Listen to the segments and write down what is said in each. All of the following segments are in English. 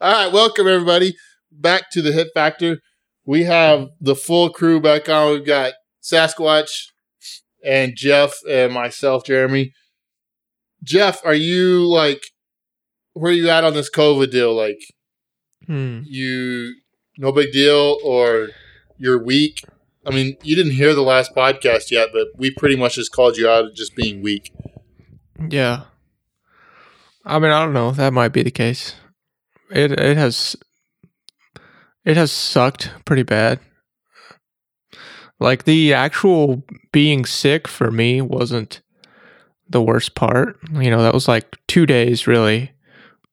All right, welcome everybody back to the Hit Factor. We have the full crew back on. We've got Sasquatch and Jeff and myself, Jeremy. Jeff, are you like where are you at on this COVID deal? Like Hmm. you no big deal or you're weak? I mean, you didn't hear the last podcast yet, but we pretty much just called you out of just being weak. Yeah. I mean, I don't know. That might be the case. It it has it has sucked pretty bad. Like the actual being sick for me wasn't the worst part. You know, that was like 2 days really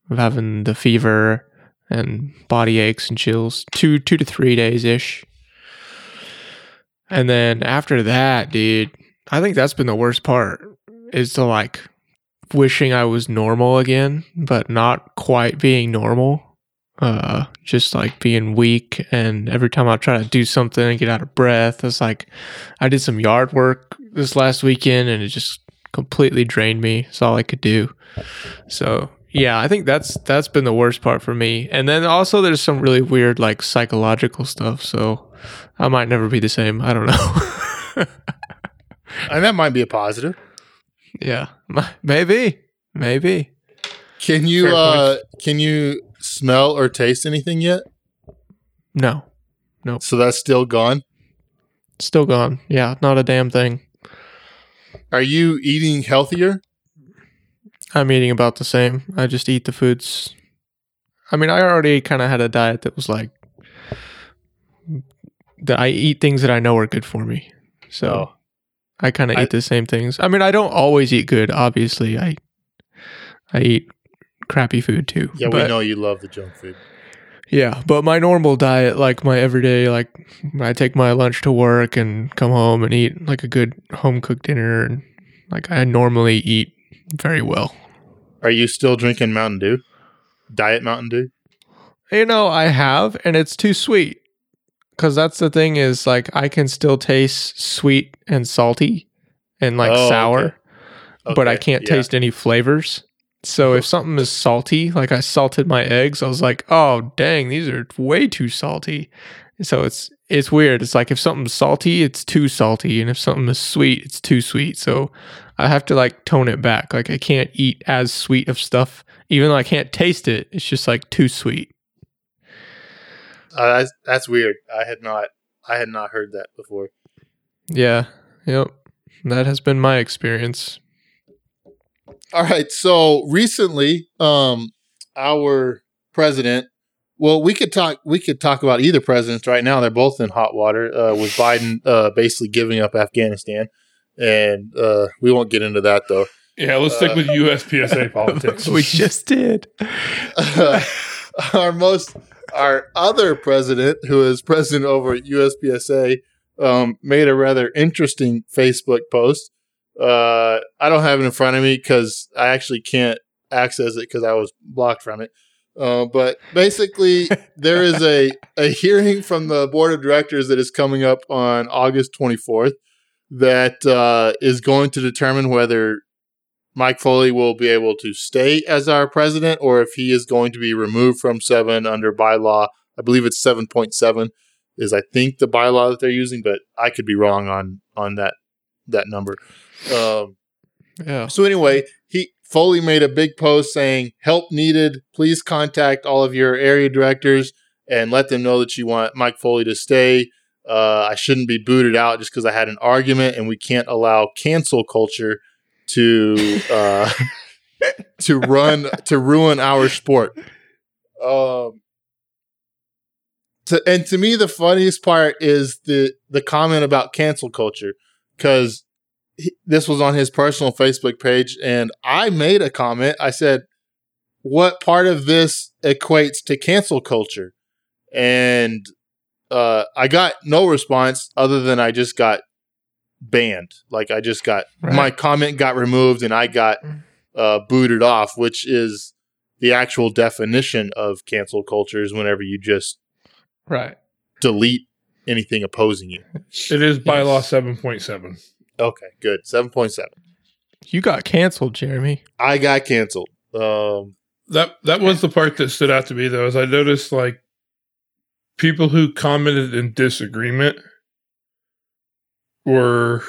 of having the fever and body aches and chills. 2 2 to 3 days ish. And then after that, dude, I think that's been the worst part is to like wishing I was normal again, but not quite being normal. Uh, just like being weak, and every time I try to do something and get out of breath, it's like I did some yard work this last weekend, and it just completely drained me. It's all I could do. So yeah, I think that's that's been the worst part for me. And then also there's some really weird like psychological stuff. So I might never be the same. I don't know. And that might be a positive. Yeah, maybe, maybe. Can you Fair uh can you smell or taste anything yet? No, No. So that's still gone. still gone. Yeah, not a damn thing. Are you eating healthier? I'm eating about the same. I just eat the foods. I mean, I already kind of had a diet that was like that. I eat things that I know are good for me, so Oh. I kind of eat the same things. I mean, I don't always eat good. Obviously, I I eat crappy food too. Yeah, we know you love the junk food. Yeah, but my normal diet, like my everyday, like I take my lunch to work and come home and eat like a good home cooked dinner, and like I normally eat very well. Are you still drinking Mountain Dew? Diet Mountain Dew? You know, I have, and it's too sweet. Because that's the thing is, like, I can still taste sweet and salty and like Oh, sour, but I can't yeah. taste any flavors. So if something is salty, like I salted my eggs, I was like, oh dang, these are way too salty. So it's it's weird. It's like if something's salty, it's too salty, and if something is sweet, it's too sweet. So I have to like tone it back. Like I can't eat as sweet of stuff, even though I can't taste it. It's just like too sweet. Uh, that's, that's weird. I had not I had not heard that before. Yeah. Yep. That has been my experience. All right. So recently, um, our president. Well, we could talk. We could talk about either presidents right now. They're both in hot water. Uh, with Biden uh, basically giving up Afghanistan, and uh, we won't get into that though. Yeah, let's stick with USPSA politics. we just did. our most our other president, who is president over at USPSA, um, made a rather interesting Facebook post. Uh, I don't have it in front of me because I actually can't access it because I was blocked from it. Uh, but basically, there is a, a hearing from the board of directors that is coming up on August 24th that uh, is going to determine whether Mike Foley will be able to stay as our president or if he is going to be removed from seven under bylaw. I believe it's 7.7 is I think the bylaw that they're using, but I could be wrong on on that that number. Um, Yeah. so anyway, he Foley made a big post saying, "Help needed. Please contact all of your area directors and let them know that you want Mike Foley to stay. Uh, I shouldn't be booted out just because I had an argument, and we can't allow cancel culture to uh, to run to ruin our sport." Um, to, and to me, the funniest part is the the comment about cancel culture because this was on his personal Facebook page, and I made a comment. I said, "What part of this equates to cancel culture?" And uh, I got no response other than I just got banned. Like I just got Right. my comment got removed, and I got uh, booted off, which is the actual definition of cancel culture is whenever you just Right. delete anything opposing you. It is bylaw seven point seven. Okay, good. 7.7. You got canceled, Jeremy. I got canceled. Um, That that was the part that stood out to me though, is I noticed like people who commented in disagreement were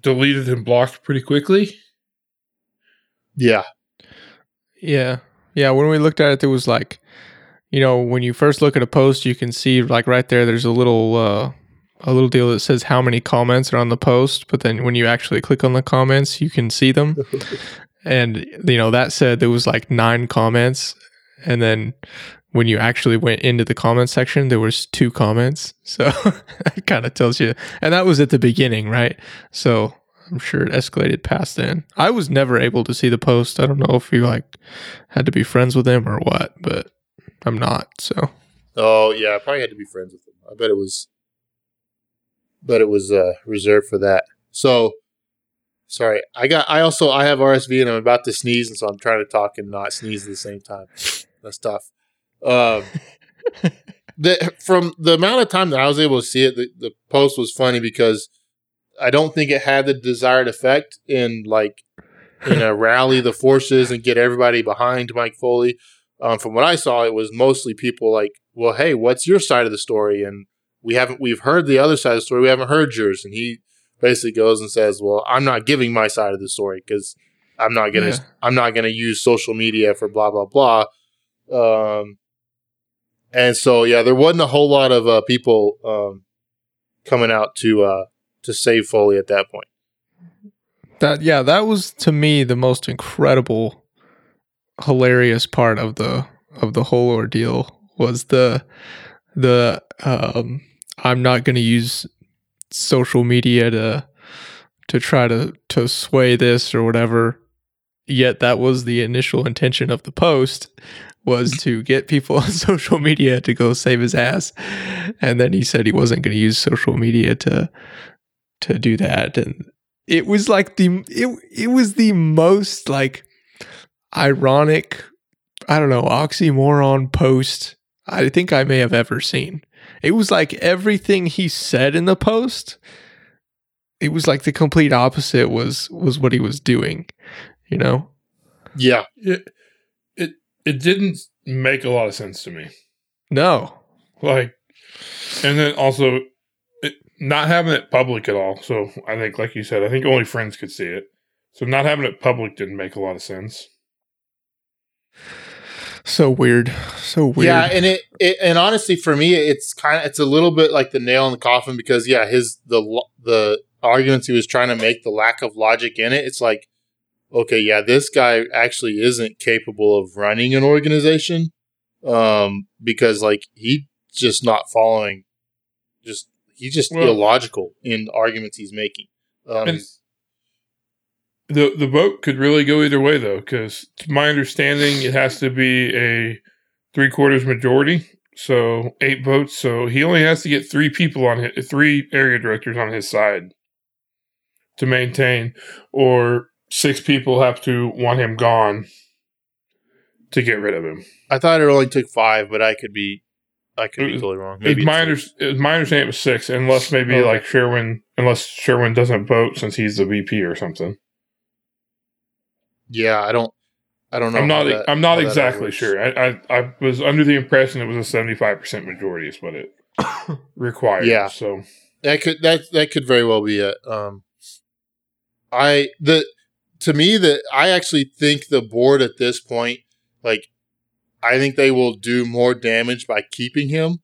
deleted and blocked pretty quickly. Yeah. Yeah. Yeah. When we looked at it, there was like, you know, when you first look at a post, you can see like right there, there's a little, uh, a little deal that says how many comments are on the post. But then when you actually click on the comments, you can see them. and, you know, that said there was like nine comments. And then when you actually went into the comment section, there was two comments. So that kind of tells you. And that was at the beginning, right? So I'm sure it escalated past then. I was never able to see the post. I don't know if you like had to be friends with him or what, but I'm not. So Oh yeah, I probably had to be friends with him. I bet it was, but it was uh, reserved for that. So, sorry, I got. I also I have RSV and I'm about to sneeze, and so I'm trying to talk and not sneeze at the same time. That's tough. Um, the from the amount of time that I was able to see it, the, the post was funny because I don't think it had the desired effect in like in a rally the forces and get everybody behind Mike Foley. Um, from what I saw, it was mostly people like, "Well, hey, what's your side of the story?" And we haven't we've heard the other side of the story. We haven't heard yours. And he basically goes and says, "Well, I'm not giving my side of the story because I'm not gonna Yeah. I'm not gonna use social media for blah blah blah." Um, and so yeah, there wasn't a whole lot of uh, people um, coming out to uh, to save Foley at that point. that yeah, that was to me the most incredible, hilarious part of the of the whole ordeal was the the um I'm not going to use social media to to try to to sway this or whatever. Yet that was the initial intention of the post was to get people on social media to go save his ass. And then he said he wasn't going to use social media to to do that and it was like the it it was the most like ironic I don't know oxymoron post I think I may have ever seen. It was like everything he said in the post it was like the complete opposite was was what he was doing, you know? Yeah, It it it didn't make a lot of sense to me. No. Like, and then also it, not having it public at all. So I think, like you said, I think only friends could see it. So not having it public didn't make a lot of sense. So weird. So weird. Yeah, and it, it and honestly for me it's kind of it's a little bit like the nail in the coffin because yeah, his the the arguments he was trying to make the lack of logic in it. It's like okay, yeah, this guy actually isn't capable of running an organization um because like he just not following just he's just Well- illogical in arguments he's making. Um, The the vote could really go either way though, because to my understanding, it has to be a three quarters majority, so eight votes. So he only has to get three people on his, three area directors on his side to maintain, or six people have to want him gone to get rid of him. I thought it only took 5, but I could be I could It be totally wrong. Maybe my, under, my understanding it was six, unless maybe Okay. like Sherwin, unless Sherwin doesn't vote since he's the VP or something. Yeah, I don't I don't know. I'm not. that- I'm not exactly sure. I, I I was under the impression it was a 75 percent majority is what it required. Yeah. So That could that that could very well be it. Um, I the to me that I actually think the board at this point, like, I think they will do more damage by keeping him,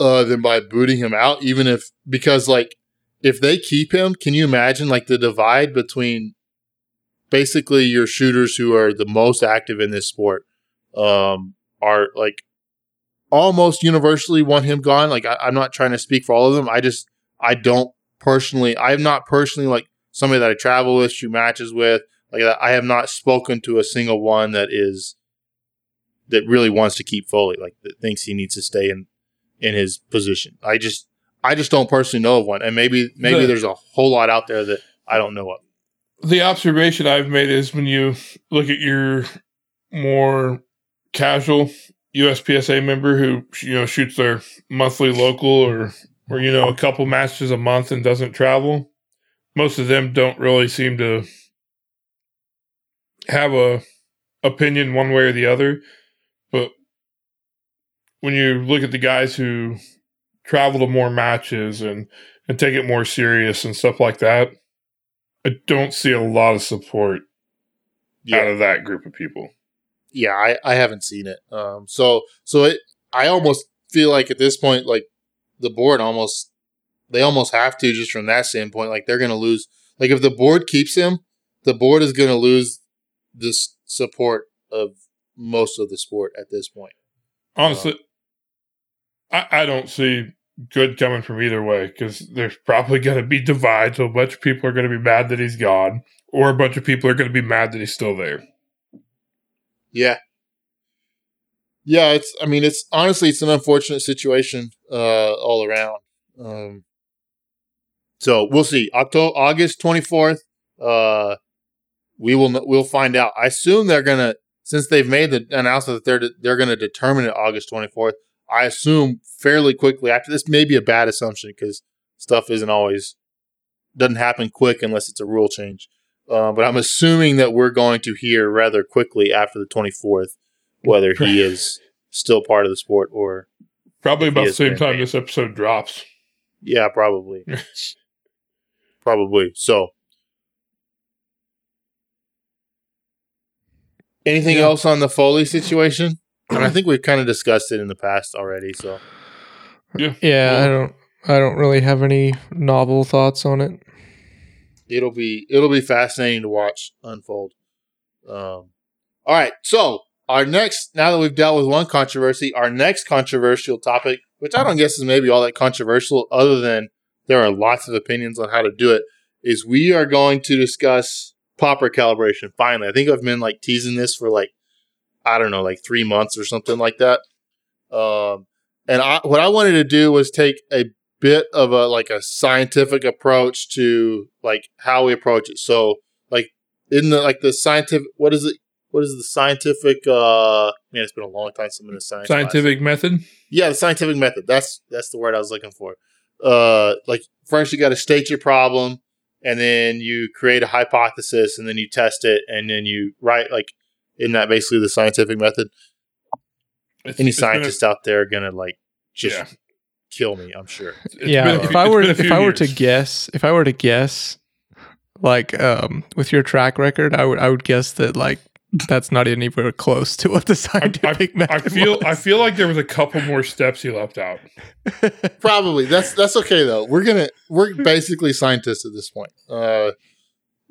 uh, than by booting him out. Even if because like if they keep him, can you imagine like the divide between basically your shooters who are the most active in this sport, um, are like almost universally want him gone. Like I, I'm not trying to speak for all of them. I just I don't personally. I'm not personally like somebody that I travel with, shoot matches with. Like that. I have not spoken to a single one that is that really wants to keep Foley. Like that thinks he needs to stay in in his position. I just I just don't personally know of one. And maybe maybe The- there's a whole lot out there that I don't know of. the observation I've made is when you look at your more casual USPSA member who you know shoots their monthly local or or you know a couple matches a month and doesn't travel, most of them don't really seem to have a opinion one way or the other, but when you look at the guys who travel to more matches and and take it more serious and stuff like that, I don't see a lot of support Yeah. out of that group of people. yeah, I, I haven't seen it. Um, so so it, I almost feel like at this point, like the board almost, they almost have to just from that standpoint. Like they're going to lose. Like if the board keeps him, the board is going to lose this support of most of the sport at this point. Honestly, I, I don't see good coming from either way because there's probably going to be divides. So a bunch of people are going to be mad that he's gone, or a bunch of people are going to be mad that he's still there. Yeah. Yeah, it's I mean it's honestly it's an unfortunate situation uh all around. Um so we'll see. October August 24th uh we will we'll find out. I assume they're going to since they've made the announcement that they're they're going to determine it August 24th. I assume fairly quickly after this may be a bad assumption cuz stuff isn't always doesn't happen quick unless it's a rule change. Uh, but I'm assuming that we're going to hear rather quickly after the 24th whether he is still part of the sport or Probably about the same time man. this episode drops. yeah, probably, probably. So, anything Yeah. else on the Foley situation? And I think we've kind of discussed it in the past already. So, Yeah. Yeah, I don't I don't really have any novel thoughts on it. it'll be it'll be fascinating to watch unfold. Um, all right, so our next now that we've dealt with one controversy, our next controversial topic, which I don't guess is maybe all that controversial, other than there are lots of opinions on how to do it, is we are going to discuss popper calibration. Finally, I think I've been like teasing this for like I don't know, like three months or something like that. Um, and I, what I wanted to do was take a bit of a like a scientific approach to like how we approach it. So like in the like the scientific what is it what is the scientific uh man it's been a long time since I've been in a science class. Scientific method. Yeah, the scientific method. That's that's the word I was looking for. Uh like first you gotta state your problem and then you create a hypothesis and then you test it and then you write like isn't that basically the scientific method? It's- Any it's been a- scientists out there are gonna like just Yeah. kill me, I'm sure. it's yeah, been if I were if few I were to guess, if I were to guess, like um, with your track record, I would I would guess that like that's not anywhere close to what the scientific I method feel I feel like there was a couple more steps he left out. Probably. That's that's okay though. We're gonna we're basically scientists at this point. Uh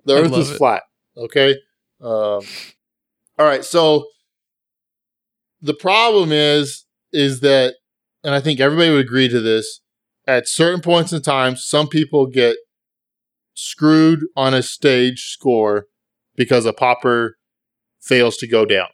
the I earth is it. flat. Okay. Um all right, so the problem is is that and I think everybody would agree to this, at certain points in time, some people get screwed on a stage score because a popper fails to go down.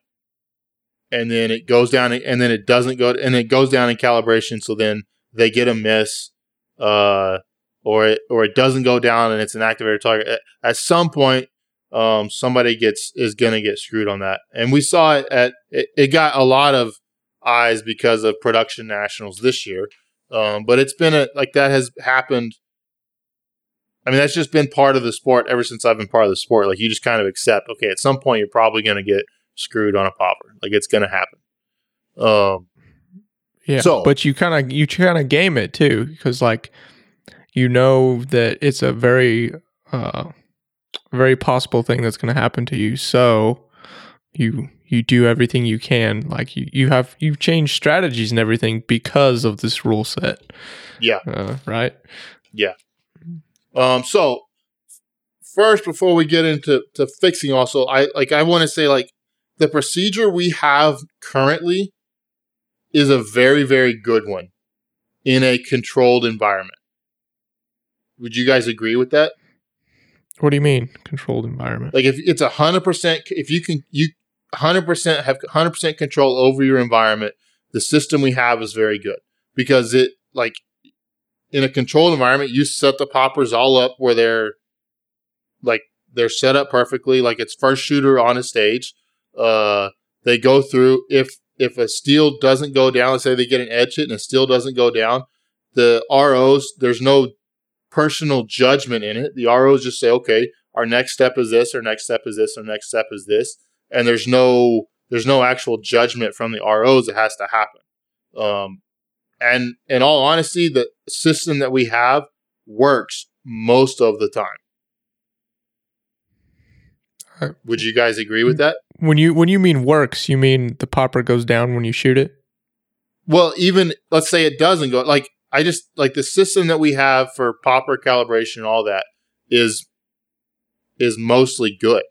And then it goes down and then it doesn't go and it goes down in calibration. So then they get a miss, uh, or it or it doesn't go down and it's an activator target. At, some point, um, somebody gets is gonna get screwed on that. And we saw it at it, it got a lot of eyes because of production nationals this year. Um, but it's been a like that has happened. I mean, that's just been part of the sport ever since I've been part of the sport. Like you just kind of accept, okay, at some point you're probably gonna get screwed on a popper. Like it's gonna happen. Um, Yeah. So- but you kind of you kind of game it too because like you know that it's a very uh very possible thing that's going to happen to you. So you you do everything you can like you you have you've changed strategies and everything because of this rule set. yeah. Uh, right? Um, so first, before we get into to fixing, also, I like I want to say like the procedure we have currently is a very very good one in a controlled environment. Would you guys agree with that? What do you mean controlled environment? Like if it's a hundred percent, if you can, you hundred percent have hundred percent control over your environment. The system we have is very good because it like in a controlled environment, you set the poppers all up where they're like they're set up perfectly, like it's first shooter on a stage. Uh, they go through if if a steel doesn't go down, let's say they get an edge hit and a steel doesn't go down, the ROs there's no personal judgment in it. The ROs just say, okay, our next step is this, our next step is this, our next step is this. and there's no there's no actual judgment from the ROs that has to happen. Um, and in all honesty, the system that we have works most of the time. Would you guys agree with that? When you when you mean works, you mean the popper goes down when you shoot it? Well, even let's say it doesn't go like I just like the system that we have for popper calibration and all that is is mostly good.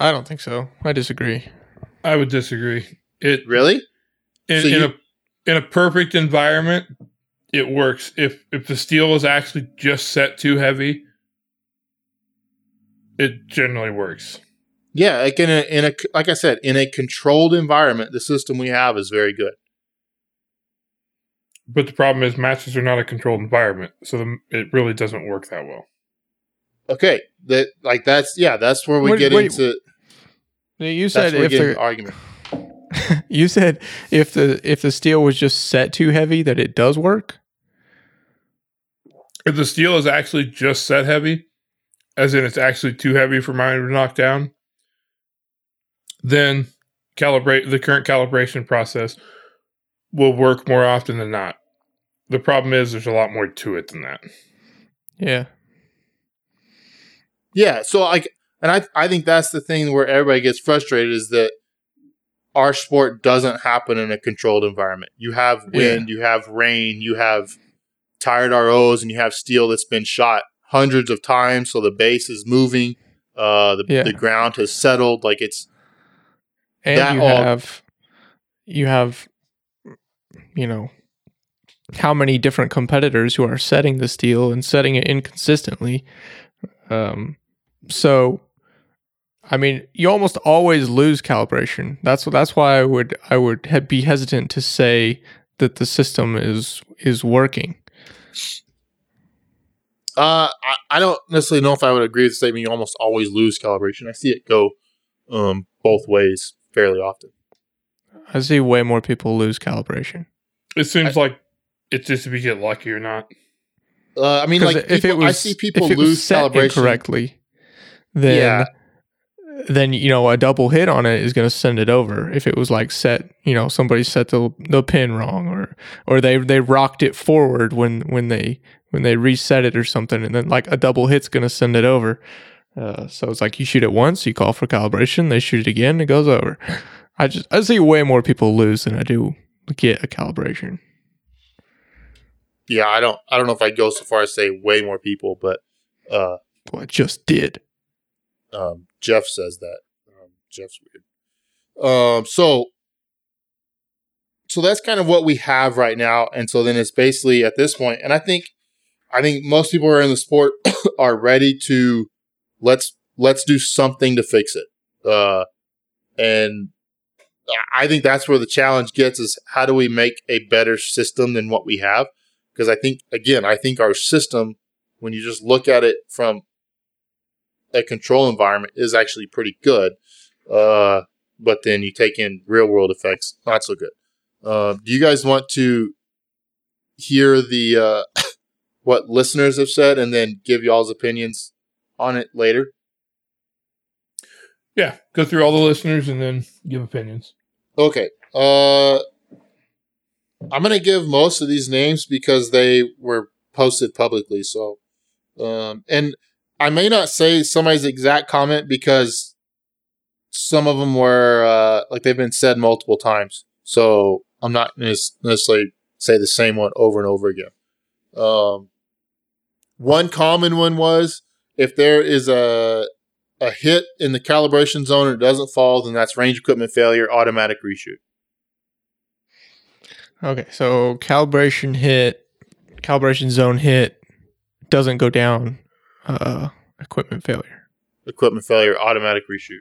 I don't think so. I disagree. I would disagree. It Really? in, So in you- a in a perfect environment, it works. If if the steel is actually just set too heavy, it generally works. Yeah, like in a in a like I said, in a controlled environment, the system we have is very good. But the problem is matches are not a controlled environment, so the, it really doesn't work that well. Okay, that like that's yeah, that's where we Wait, get wait, into You said if get into the argument. you said if the if the steel was just set too heavy that it does work. If the steel is actually just set heavy, as in it's actually too heavy for mine to knock down, then calibrate the current calibration process will work more often than not. The problem is there's a lot more to it than that. Yeah. Yeah, so like, and I I think that's the thing where everybody gets frustrated is that our sport doesn't happen in a controlled environment. You have wind, you have rain, you have tired ROs, and you have steel that's been shot hundreds of times, so the base is moving. Uh, the Yeah. the ground has settled. Like it's And you all- have you have you know how many different competitors who are setting the steel and setting it inconsistently. Um so I mean, you almost always lose calibration. That's that's why I would I would he- be hesitant to say that the system is is working. Uh, I, I don't necessarily know if I would agree with the statement. You almost always lose calibration. I see it go um, both ways fairly often. I see way more people lose calibration. It seems like it's just if you get lucky or not. Uh, I mean, like if people, I see people if it was lose set calibration. correctly, then Yeah. Then you know a double hit on it is going to send it over. If it was like set, you know, somebody set the the pin wrong, or or they they rocked it forward when when they when they reset it or something, and then like a double hit's going to send it over. Uh, so it's like you shoot it once, you call for calibration, they shoot it again, it goes over. I just I see way more people lose than I do get a calibration. Yeah, I don't. I don't know if I'd go so far as say way more people, but uh, Well, I just did. um, Jeff says that. Um, Jeff's weird. Um, so, so that's kind of what we have right now, and so then it's basically at this point, and I think, I think most people are in the sport are ready to let's let's do something to fix it. Uh, and I think that's where the challenge gets is how do we make a better system than what we have? Because I think again, I think our system, when you just look at it from a control environment is actually pretty good. Uh, but then you take in real world effects, not so good. Uh, do you guys want to hear the uh, what listeners have said and then give y'all's opinions on it later? Yeah, go through all the listeners and then give opinions. Okay. Uh, I'm gonna give most of these names because they were posted publicly. So, um, and I may not say somebody's exact comment because some of them were uh, like they've been said multiple times. So I'm not gonna necessarily say the same one over and over again. Um, one common one was if there is a a hit in the calibration zone and it doesn't fall, then that's range equipment failure, automatic reshoot. Okay, so calibration hit, calibration zone hit doesn't go down. Uh, equipment failure. Equipment failure, automatic reshoot.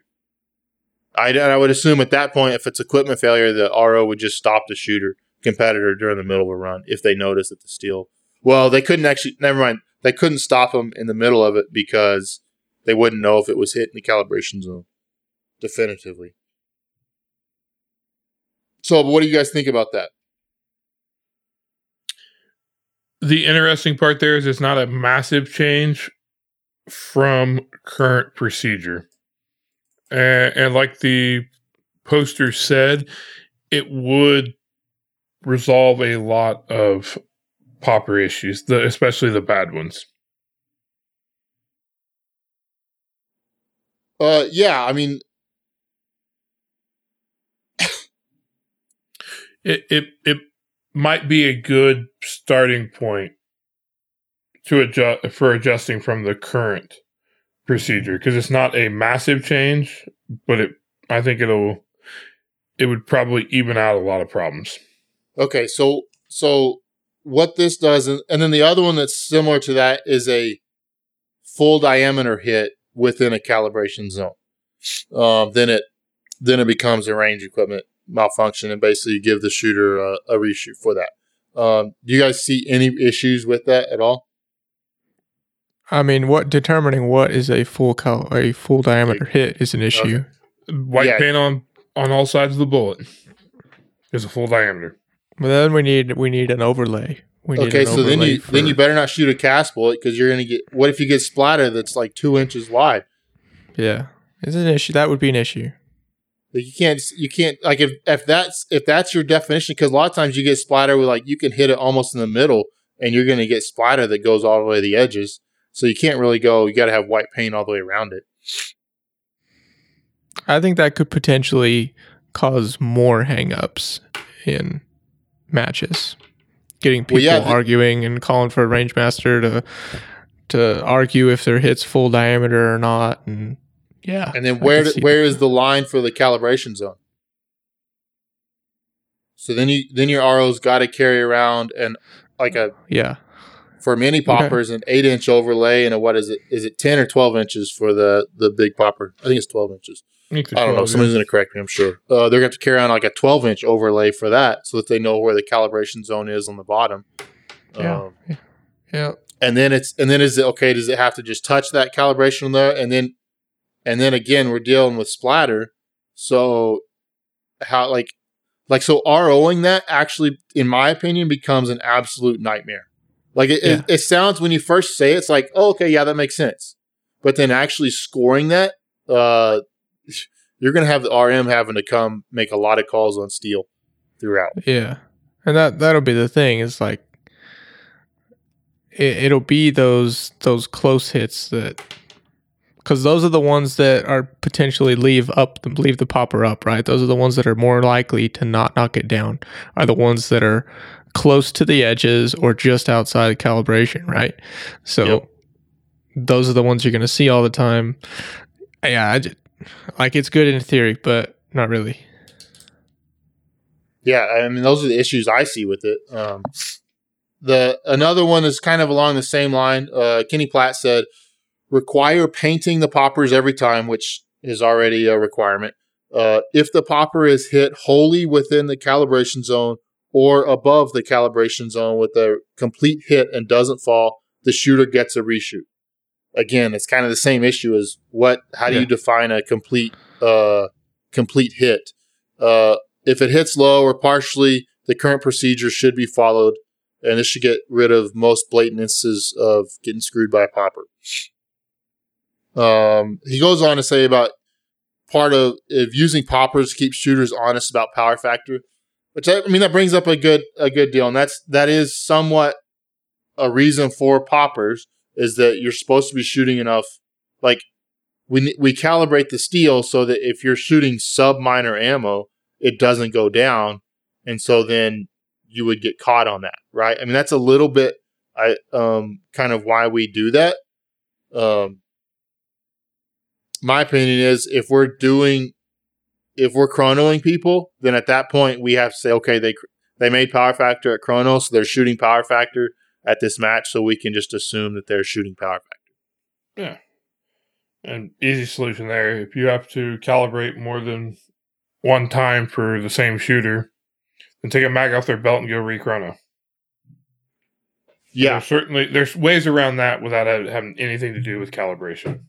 I, I would assume at that point, if it's equipment failure, the RO would just stop the shooter competitor during the middle of a run if they notice that the steel. Well, they couldn't actually. Never mind. They couldn't stop them in the middle of it because they wouldn't know if it was hit in the calibration zone. Definitively. So, what do you guys think about that? The interesting part there is it's not a massive change from current procedure. and, and like the poster said, it would resolve a lot of popper issues, the, especially the bad ones. Uh, yeah, I mean, it it it might be a good starting point to adjust for adjusting from the current procedure because it's not a massive change, but it I think it'll it would probably even out a lot of problems. okay, so so what this does, and then the other one that's similar to that is a full diameter hit within a calibration zone. Um, then it then it becomes a range equipment malfunction, and basically you give the shooter a, a reshoot for that. Um, do you guys see any issues with that at all? I mean, what determining what is a full cal- a full diameter hit is an issue. White Yeah. paint on on all sides of the bullet is a full diameter. But then we need we need an overlay. We need Okay, an so then you for- then you better not shoot a cast bullet because you're gonna get. What if you get splatter that's like two inches wide? yeah, it's an issue. That would be an issue. Like you can't you can't like if if that's if that's your definition because a lot of times you get splatter with like you can hit it almost in the middle and you're gonna get splatter that goes all the way to the edges. So you can't really go. You got to have white paint all the way around it. I think that could potentially cause more hangups in matches. Getting people Well, yeah, arguing and calling for a range master to to argue if their hit's full diameter or not, and yeah. And then where do- where is the line for the calibration zone? So then you then your RO's got to carry around and like a yeah, for mini poppers an eight inch overlay and a what is it is it ten or twelve inches for the the big popper? I think it's twelve inches. I, I don't know. 12 Somebody's going to correct me. I'm sure. Uh, they're going to carry on like a 12 inch overlay for that, so that they know where the calibration zone is on the bottom. Yeah. Um, yeah. and then it's and then is it okay? Does it have to just touch that calibration there? And then and then again, we're dealing with splatter. So how like like so ROing that actually, in my opinion, becomes an absolute nightmare. Like it, Yeah. it, it sounds when you first say it, it's like, oh, okay, yeah, that makes sense. But then actually scoring that, uh, you're gonna have the RM having to come make a lot of calls on steel throughout. Yeah, and that that'll be the thing. Is like it, it'll be those those close hits that because those are the ones that are potentially leave up leave the popper up. Right, those are the ones that are more likely to not knock it down. Are the ones that are close to the edges or just outside calibration. Right, so. Yep. Those are the ones you're going to see all the time. Yeah, I just, like it's good in theory, but not really. Yeah, I mean those are the issues I see with it. Um, the another one is kind of along the same line. Uh, Kenny Platt said, require painting the poppers every time, which is already a requirement. Uh, if the popper is hit wholly within the calibration zone or above the calibration zone with a complete hit and doesn't fall, the shooter gets a reshoot. Again, it's kind of the same issue as what. How do Yeah. you define a complete uh, complete hit? Uh, if it hits low or partially, the current procedure should be followed, and this should get rid of most blatant instances of getting screwed by a popper. Um, he goes on to say about part of if using poppers to keep shooters honest about power factor, which I, I mean that brings up a good a good deal, and that's that is somewhat a reason for poppers is that you're supposed to be shooting enough. Like we we calibrate the steel so that if you're shooting sub minor ammo, it doesn't go down, and so then you would get caught on that, right? I mean that's a little bit I um kind of why we do that. Um, my opinion is if we're doing if we're chronoing people, then at that point we have to say, okay, they they made power factor at chrono, so they're shooting power factor at this match, so we can just assume that they're shooting power factor. Yeah. An easy solution there. If you have to calibrate more than one time for the same shooter, then take a mag off their belt and go re-chrono. Yeah, There's certainly there's ways around that without having anything to do with calibration.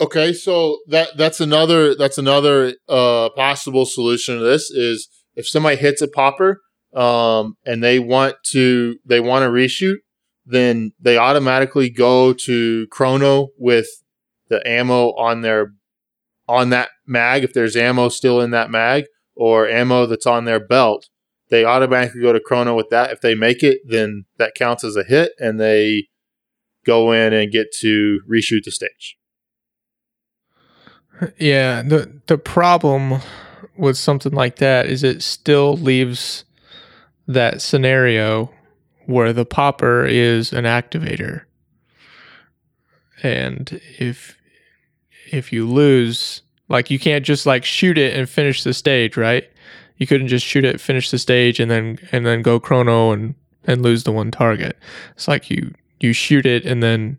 Okay, so that that's another that's another uh, possible solution to this is if somebody hits a popper um, and they want to they want to reshoot, then they automatically go to chrono with the ammo on their on that mag, if there's ammo still in that mag or ammo that's on their belt, they automatically go to chrono with that. If they make it, then that counts as a hit and they go in and get to reshoot the stage. Yeah, the the problem with something like that is it still leaves that scenario where the popper is an activator. And if if you lose, like you can't just like shoot it and finish the stage, right? You couldn't just shoot it, finish the stage and then and then go chrono and and lose the one target. It's like you you shoot it and then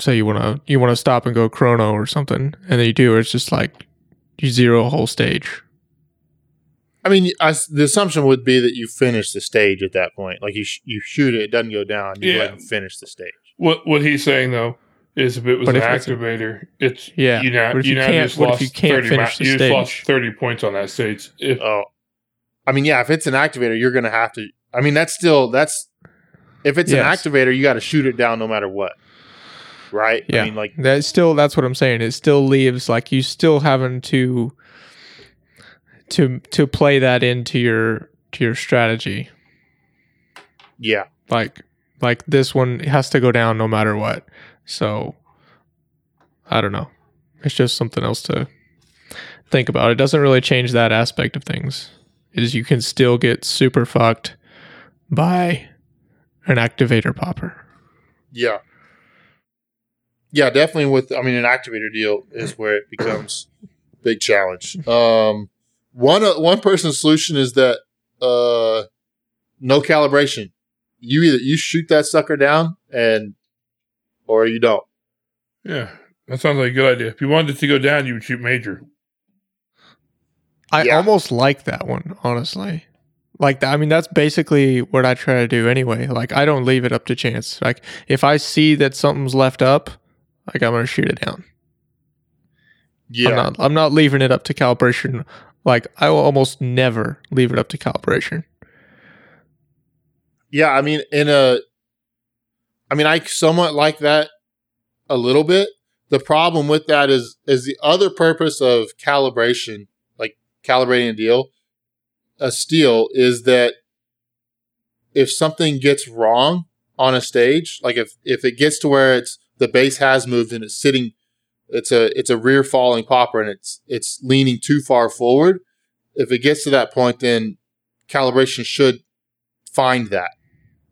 say you want to you want to stop and go chrono or something and then you do it's just like you zero a whole stage I mean, I, the assumption would be that you finish the stage at that point. Like you, sh- you shoot it, it doesn't go down. You go Yeah. ahead and finish the stage. What what he's saying though is if it was But an if it's activator, it's Yeah, You now you, you now can't- just what if lost you can't 30 finish ma- the you just lost thirty points on that stage. If Oh, I mean, yeah. If it's an activator, you're going to have to. I mean, that's still that's. If it's Yes. an activator, you got to shoot it down no matter what. Right? Yeah. I mean, like that still that's what i'm saying. It still leaves like you still having to to to play that into your to your strategy. Yeah, like like this one has to go down no matter what. So i don't know. It's just something else to think about. It doesn't really change that aspect of things is you can still get super fucked by an activator popper. Yeah, yeah. Definitely. With I mean, an activator deal is where it becomes big challenge. Um, one uh, one person's solution is that uh, no calibration. You either you shoot that sucker down and or you don't. yeah, that sounds like a good idea. If you wanted it to go down, you would shoot major. I Yeah. almost like that one, honestly. Like I mean, that's basically what I try to do anyway. Like I don't leave it up to chance. Like if I see that something's left up, like I'm gonna shoot it down. Yeah, I'm not. I'm not leaving it up to calibration. Like I will almost never leave it up to calibration. Yeah, I mean, in a, I mean, I somewhat like that a little bit. The problem with that is is the other purpose of calibration, like calibrating a deal, a steel, is that if something gets wrong on a stage, like if if it gets to where it's the base has moved and it's sitting, it's a it's a rear falling popper and it's it's leaning too far forward. If it gets to that point, then calibration should find that.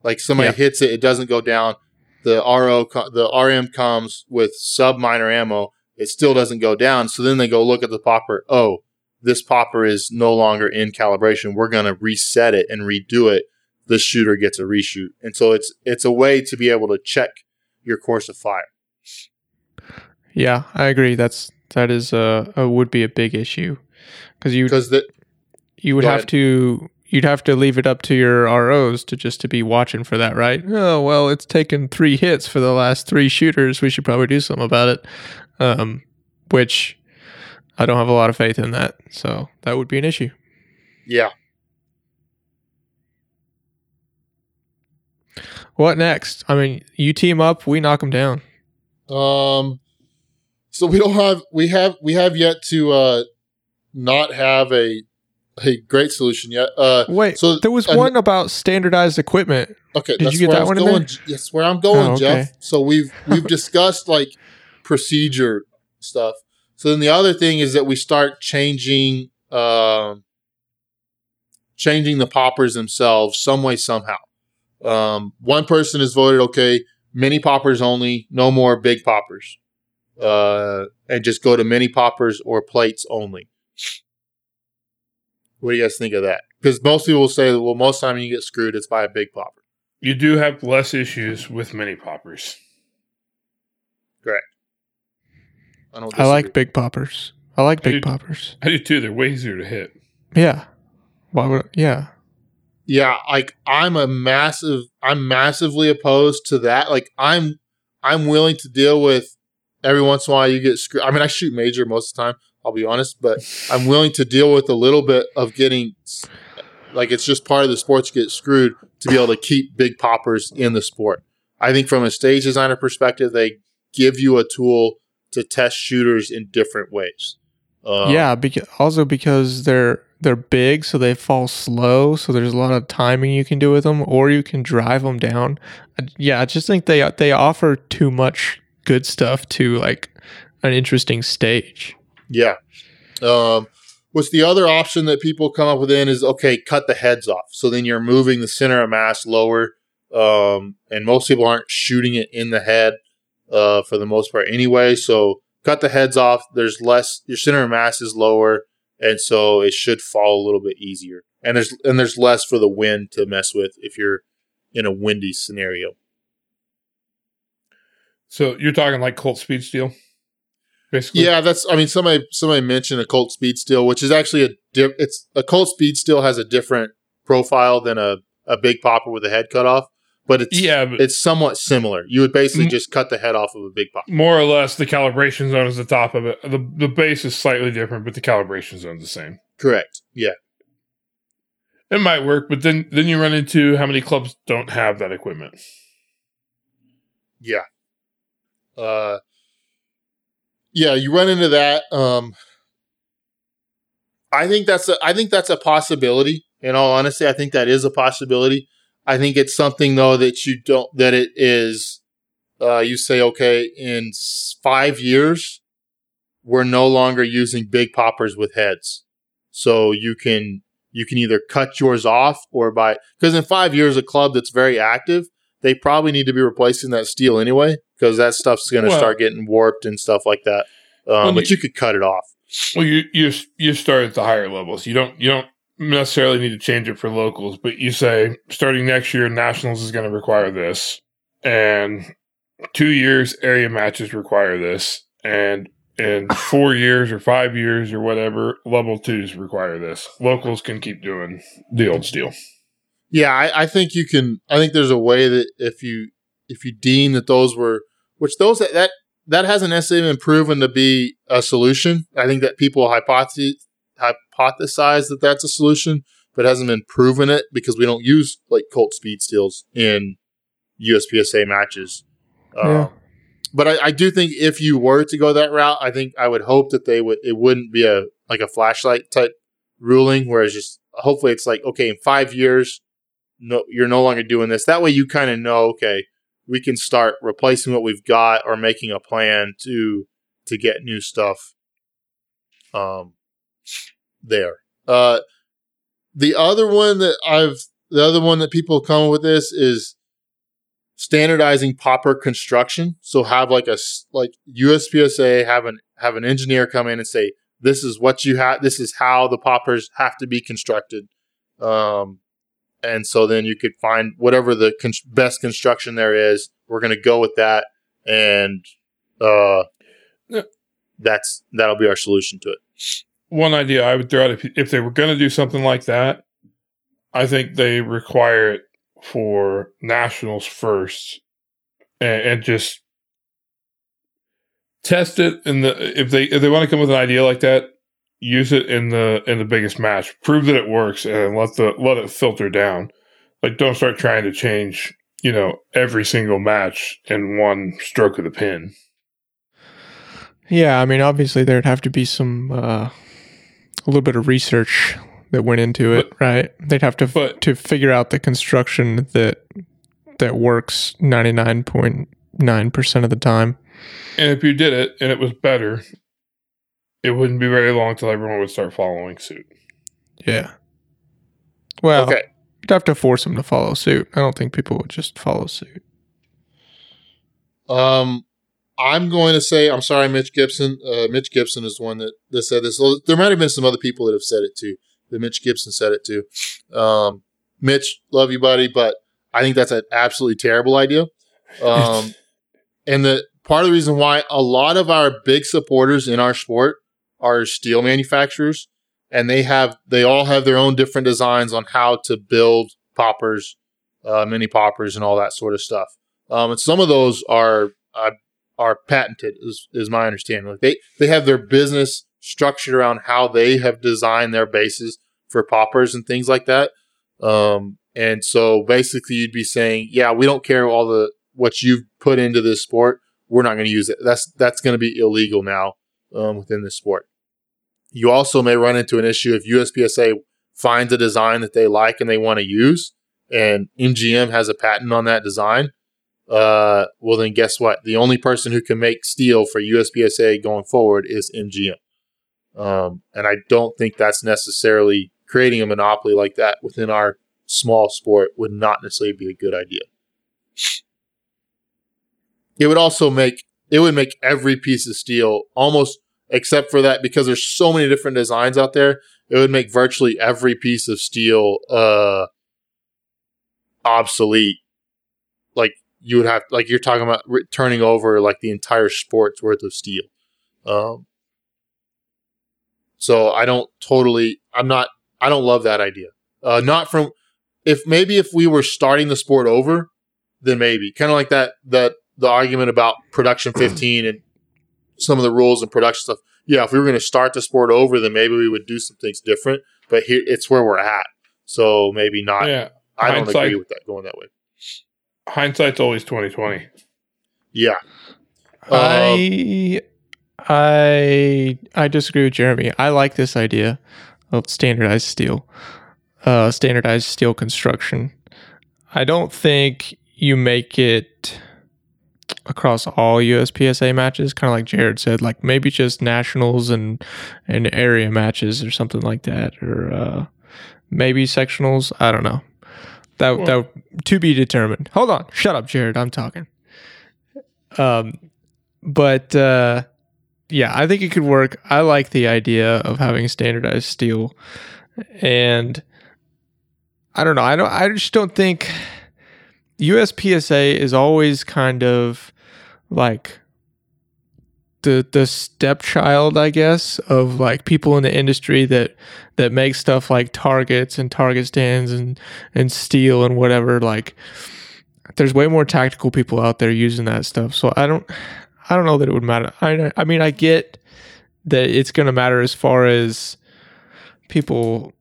Like somebody Yeah. hits it, it doesn't go down. The RO, the RM comes with sub minor ammo. It still doesn't go down. So then they go look at the popper. Oh, this popper is no longer in calibration. We're going to reset it and redo it. The shooter gets a reshoot. And so it's it's a way to be able to check your course of fire. Yeah, I agree. That's that is a, a would be a big issue because you Because the you would have ahead. to you'd have to leave it up to your ROs to just to be watching for that, right? Oh well, it's taken three hits for the last three shooters. We should probably do something about it. Um, which I don't have a lot of faith in that, so that would be an issue. yeah. What next? I mean, you team up, we knock them down. Um, so we don't have we have we have yet to uh not have a a great solution yet. Uh, Wait, so there was an- one about standardized equipment. Okay, Did that's you get where that I was one in there? Yes, where I'm going, Oh, okay. Jeff. So we've we've discussed like procedure stuff. So then the other thing is that we start changing um changing the poppers themselves some way somehow. Um, one person has voted okay, mini poppers only, no more big poppers, uh, and just go to mini poppers or plates only. What do you guys think of that? Because most people will say, well, most time you get screwed, it's by a big popper. You do have less issues with mini poppers. I don't. I like big poppers. I like big Dude. poppers. I do too. They're way easier to hit. Yeah. Why would? Yeah. Yeah, like I'm a massive. I'm massively opposed to that. Like I'm, I'm willing to deal with every once in a while you get screwed. I mean, I shoot major most of the time. I'll be honest, but I'm willing to deal with a little bit of getting, like it's just part of the sport to get screwed to be able to keep big poppers in the sport. I think from a stage designer perspective, they give you a tool to test shooters in different ways. Um, yeah, because also because they're they're big, so they fall slow. So there's a lot of timing you can do with them, or you can drive them down. Yeah, I just think they they offer too much good stuff to like an interesting stage. Yeah. Um, what's the other option that people come up with then is okay, cut the heads off. So then you're moving the center of mass lower. Um, and most people aren't shooting it in the head uh, for the most part anyway. So cut the heads off. There's less, your center of mass is lower. And so it should fall a little bit easier. And there's, and there's less for the wind to mess with if you're in a windy scenario. So you're talking like Colt Speed Steel, basically. Yeah, that's. I mean, somebody somebody mentioned a Colt Speed Steel, which is actually a di- it's a Colt Speed Steel has a different profile than a a big popper with a head cut off, but it's yeah, but it's somewhat similar. You would basically Mm. just cut the head off of a big popper. more or less the calibration zone is the top of it. The the base is slightly different, but the calibration zone's the same. Correct. Yeah. It might work, but then then you run into how many clubs don't have that equipment. Yeah. Uh. Yeah, you run into that. Um. I think that's a. I think that's a possibility. In all honesty, I think that is a possibility. I think it's something though that you don't. That it is. Uh, you say okay in five years, we're no longer using big poppers with heads, so you can you can either cut yours off or buy because in five years a club that's very active they probably need to be replacing that steel anyway because that stuff's going to Well- start getting warped and stuff like that. Um, Well, but you- you could cut it off. Well, you you you start at the higher levels. You don't you don't necessarily need to change it for locals, but you say starting next year, nationals is going to require this, and two years area matches require this, and in four years or five years or whatever, level twos require this. Locals can keep doing the old steel. Yeah, I, I think you can. I think there's a way that if you if you deem that those were which those that that, that hasn't necessarily been proven to be a solution. I think that people hypothesize hypothesize that that's a solution, but hasn't been proven it because we don't use like Colt speed steels in USPSA matches. Yeah. Um, but I, I do think if you were to go that route, I think I would hope that they would. It wouldn't be a like a flashlight type ruling, whereas just hopefully it's like okay, in five years, no, you're no longer doing this. That way, you kind of know okay, we can start replacing what we've got or making a plan to to get new stuff. Um, there. Uh, the other one that I've the other one that people come with this is standardizing popper construction. So have like a like USPSA have an have an engineer come in and say this is what you have. This is how the poppers have to be constructed. Um, and so then you could find whatever the con- best construction there is. We're going to go with that, and uh, Yeah. that's that'll be our solution to it. One idea I would throw out if if they were going to do something like that, I think they require it for nationals first, and, and just test it. In the if they if they want to come with an idea like that, use it in the in the biggest match, prove that it works, and let the let it filter down. Like, don't start trying to change, you know, every single match in one stroke of the pen Yeah, I mean, obviously there'd have to be some uh, a little bit of research that went into it, right? They'd have to but- to figure out the construction that that works ninety nine point nine percent of the time. And if you did it and it was better, it wouldn't be very long till everyone would start following suit. Yeah. Well, Okay. you'd have to force them to follow suit. I don't think people would just follow suit. Um, I'm going to say I'm sorry, Mitch Gibson. Uh, Mitch Gibson is the one that, that said this. There might have been some other people that have said it too. But Mitch Gibson said it too. Um, Mitch, love you, buddy, but I think that's an absolutely terrible idea. Um, and the part of the reason why a lot of our big supporters in our sport are steel manufacturers, and they have they all have their own different designs on how to build poppers, uh, mini poppers, and all that sort of stuff. Um, and some of those are are patented, is, is my understanding. Like they they have their business structured around how they have designed their bases for poppers and things like that. Um, and so basically, you'd be saying, yeah, we don't care all the what you've put into this sport. we're not going to use it. That's that's going to be illegal now um, within the sport. You also may run into an issue if USPSA finds a design that they like and they want to use, and MGM has a patent on that design. Uh, well, then guess what? The only person who can make steel for USPSA going forward is MGM. Um, and I don't think that's necessarily creating a monopoly like that within our small sport would not necessarily be a good idea. It would also make it would make every piece of steel almost except for that because there's so many different designs out there. It would make virtually every piece of steel uh obsolete. You would have like you're talking about re- turning over like the entire sport's worth of steel. Um so I don't totally I'm not I don't love that idea. Uh not from if maybe if we were starting the sport over, then maybe. Kind of like that that the argument about production 15 and some of the rules and production stuff. Yeah, if we were going to start the sport over, then maybe we would do some things different. But here, it's where we're at, so maybe not. Yeah, I don't agree with that going that way. Hindsight's always twenty twenty. Yeah, Uh, I I I disagree with Jeremy. I like this idea of standardized steel, uh, standardized steel construction. I don't think you make it across all USPSA matches, kind of like Jarod said, like maybe just nationals and and area matches or something like that, or uh, maybe sectionals. I don't know. That Well- that to be determined. Hold on, shut up, Jarod. I'm talking. Um, but uh, yeah, I think it could work. I like the idea of having standardized steel, and I don't know. I don't. I just don't think USPSA is always kind of like the the stepchild, I guess, of like people in the industry that that make stuff like targets and target stands and and steel and whatever. Like, there's way more tactical people out there using that stuff. So I don't, I don't know that it would matter. I I mean, I get that it's going to matter as far as people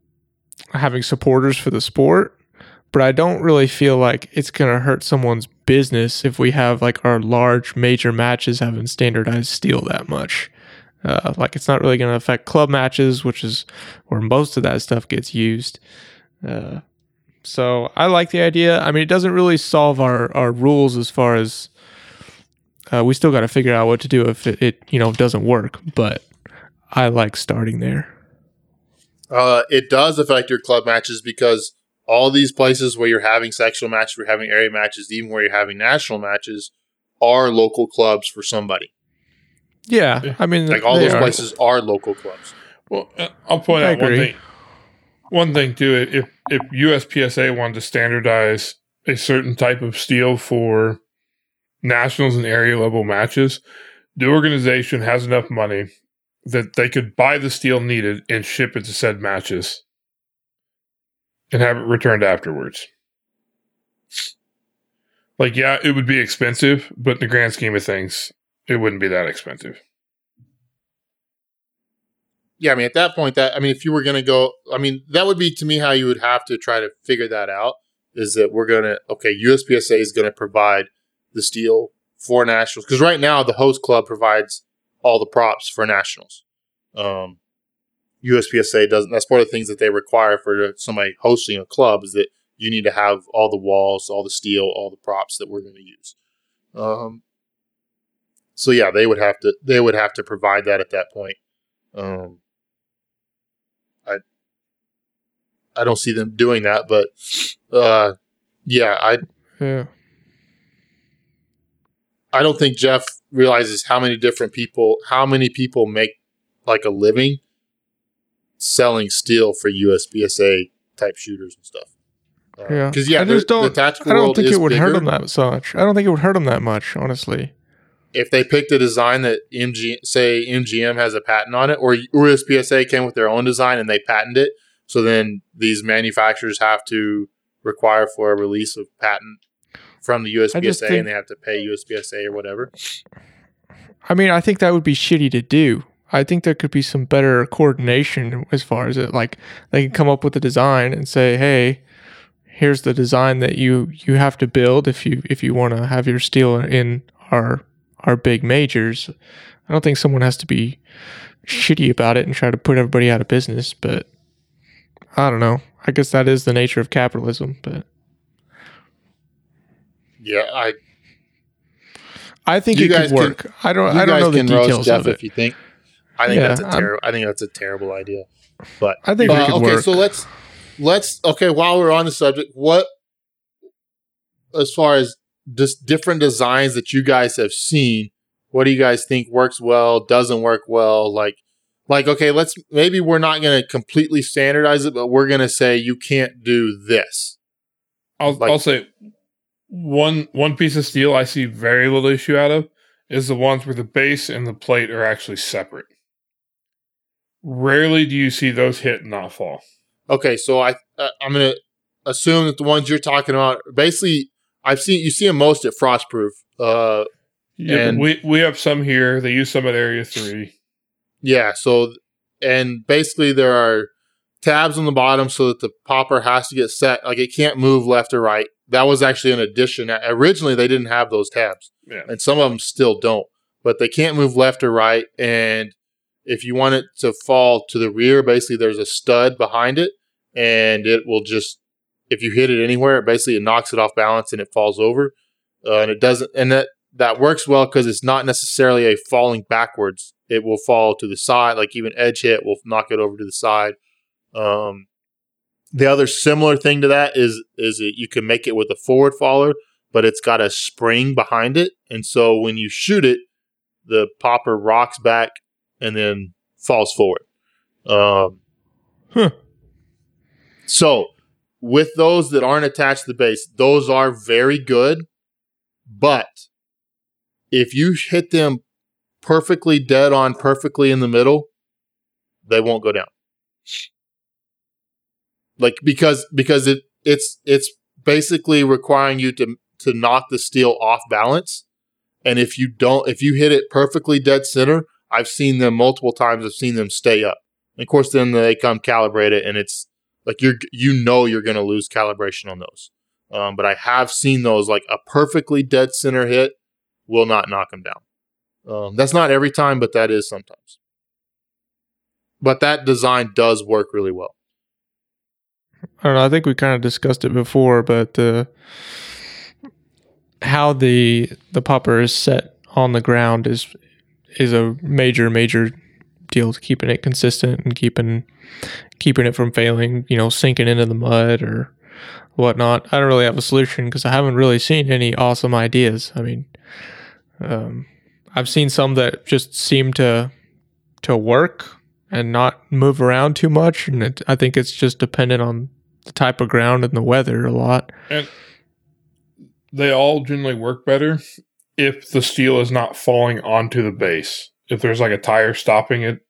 having supporters for the sport but I don't really feel like it's going to hurt someone's business if we have like our large major matches having standardized steel that much. Uh, like it's not really going to affect club matches, which is where most of that stuff gets used. Uh, so I like the idea. I mean, it doesn't really solve our, our rules as far as uh, we still got to figure out what to do if it, it you know doesn't work. But I like starting there. uh, it does affect your club matches because all these places where you're having sectional matches, where you're having area matches, even where you're having national matches, are local clubs for somebody. Yeah, Yeah. I mean, Like all those are. places are local clubs. Well, uh, I'll point I out one thing. One thing too, if if USPSA wanted to standardize a certain type of steel for nationals and area level matches, the organization has enough money that they could buy the steel needed and ship it to said matches and have it returned afterwards. Like, yeah, it would be expensive, but in the grand scheme of things, it wouldn't be that expensive. yeah, I mean, at that point, that I mean, if you were going to go, I mean, that would be to me how you would have to try to figure that out. Is that we're going to okay, USPSA is going to provide the steel for nationals because right now the host club provides all the props for nationals. Um, USPSA doesn't. That's part of the things that they require for somebody hosting a club is that you need to have all the walls, all the steel, all the props that we're going to use. Um, so yeah, they would have to they would have to provide that at that point. Um, I I don't see them doing that, but uh, yeah, I Yeah. I don't think Jeff realizes how many different people how many people make like a living selling steel for USPSA type shooters and stuff. Uh, Yeah. because yeah, I just the, the don't- tactical I don't think it would hurt them that much. I don't think it would hurt them that much, honestly. if they picked a design that MG say MGM has a patent on it, or USPSA came with their own design and they patent it, so then these manufacturers have to require for a release of patent from the USPSA, and they have to pay USPSA or whatever. I mean, I think that would be shitty to do. I think there could be some better coordination as far as it. Like they can come up with a design and say, "Hey, here's the design that you you have to build if you if you want to have your steel in our our big majors. I don't think someone has to be shitty about it and try to put everybody out of business, but I don't know. I guess that is the nature of capitalism, but Yeah, I I think You it guys could can- work. I don't you I don't guys know the can details of it. if you think. I think Yeah, that's a I'm- terrible. I think that's a terrible idea. But I think Uh, could okay, work. so let's let's okay. While we're on the subject, what as far as just different designs that you guys have seen, what do you guys think works well, doesn't work well? Like, like okay, let's maybe we're not going to completely standardize it, but we're going to say you can't do this. I'll Like- I'll say one one piece of steel I see very little issue out of is the ones where the base and the plate are actually separate. Rarely do you see those hit and not fall. Okay, so I uh, I'm going to assume that the ones you're talking about, basically, I've seen you see them most at Frostproof. Uh, Yeah, And- we we have some here. They use some at Area Three. Yeah. So, and basically there are tabs on the bottom so that the popper has to get set. Like it can't move left or right. That was actually an addition. Originally, they didn't have those tabs, Yeah, and some of them still don't. But they can't move left or right. And if you want it to fall to the rear, basically there's a stud behind it, and it will just if you hit it anywhere, it basically it knocks it off balance and it falls over. Uh, and it doesn't, and that that works well because it's not necessarily a falling backwards. It will fall to the side, like even edge hit will knock it over to the side. Um, the other similar thing to that is is that you can make it with a forward faller, but it's got a spring behind it, and so when you shoot it, the popper rocks back and then falls forward. Um, Huh. So with those that aren't attached to the base, those are very good, but if you hit them perfectly dead on, perfectly in the middle, they won't go down. Like because because it it's it's basically requiring you to to knock the steel off balance. And if you don't if you hit it perfectly dead center, I've seen them multiple times, I've seen them stay up. And of course then they come calibrate it and it's like you're you know you're gonna lose calibration on those. Um, but I have seen those like a perfectly dead center hit will not knock them down. Um, that's not every time, but that is sometimes. But that design does work really well. I don't know. I think we kind of discussed it before, but uh, how the the popper is set on the ground is is a major major deal to keeping it consistent and keeping keeping it from failing. You know, sinking into the mud or whatnot. I don't really have a solution because I haven't really seen any awesome ideas. I mean, um, I've seen some that just seem to to work and not move around too much, and it, I think it's just dependent on the type of ground and the weather a lot. and they all generally work better if the steel is not falling onto the base. If there's like a tire stopping it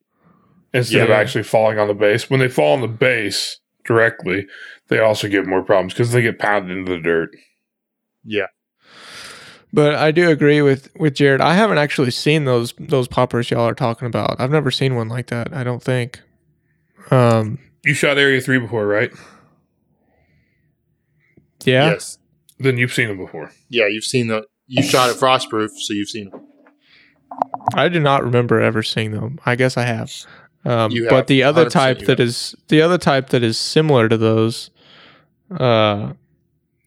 instead of actually falling on the base. When they fall on the base directly, they also get more problems because they get pounded into the dirt. Yeah. But I do agree with with Jarod. I haven't actually seen those those poppers y'all are talking about. I've never seen one like that. I don't think. Um. You shot Area 3 before, right? Yeah. Yes. Then you've seen them before. Yeah, you've seen the you shot at Frostproof, so you've seen them. I do not remember ever seeing them. I guess I have. Um, You but the other 100% type that is the other type that is similar to those, uh,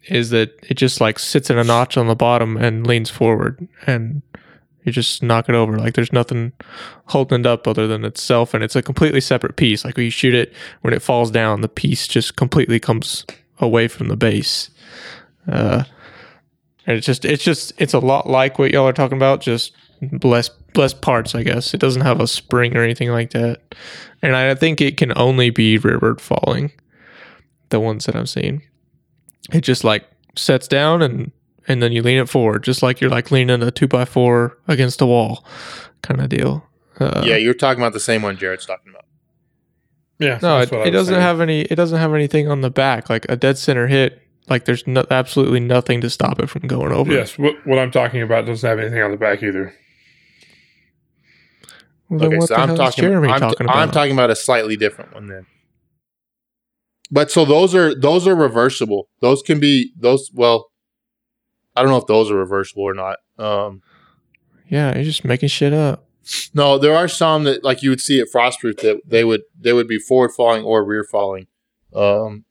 is that it just like sits in a notch on the bottom and leans forward, and you just knock it over. Like there's nothing holding it up other than itself, and it's a completely separate piece. Like when you shoot it, when it falls down, the piece just completely comes away from the base. Uh, and it's just it's just it's a lot like what y'all are talking about, just less less parts, I guess. It doesn't have a spring or anything like that. And I think it can only be rearward falling. The ones that I've seen. It just like sets down and and then you lean it forward, just like you're like leaning a two by four against a wall kind of deal. Uh, yeah, you're talking about the same one Jarod's talking about. Yeah. no, it, it doesn't saying. have any. It doesn't have anything on the back, like a dead center hit. Like there's no, absolutely nothing to stop it from going over. Yes, what, what I'm talking about doesn't have anything on the back either. Well, Okay, what so the I'm hell is talking. Jeremy I'm, talking I'm about? talking about a slightly different one then. But so those are those are reversible. Those can be those. Well, I don't know if those are reversible or not. Um, Yeah, you're just making shit up. No, there are some that like you would see at Frostproof that they would they would be forward falling or rear falling, um,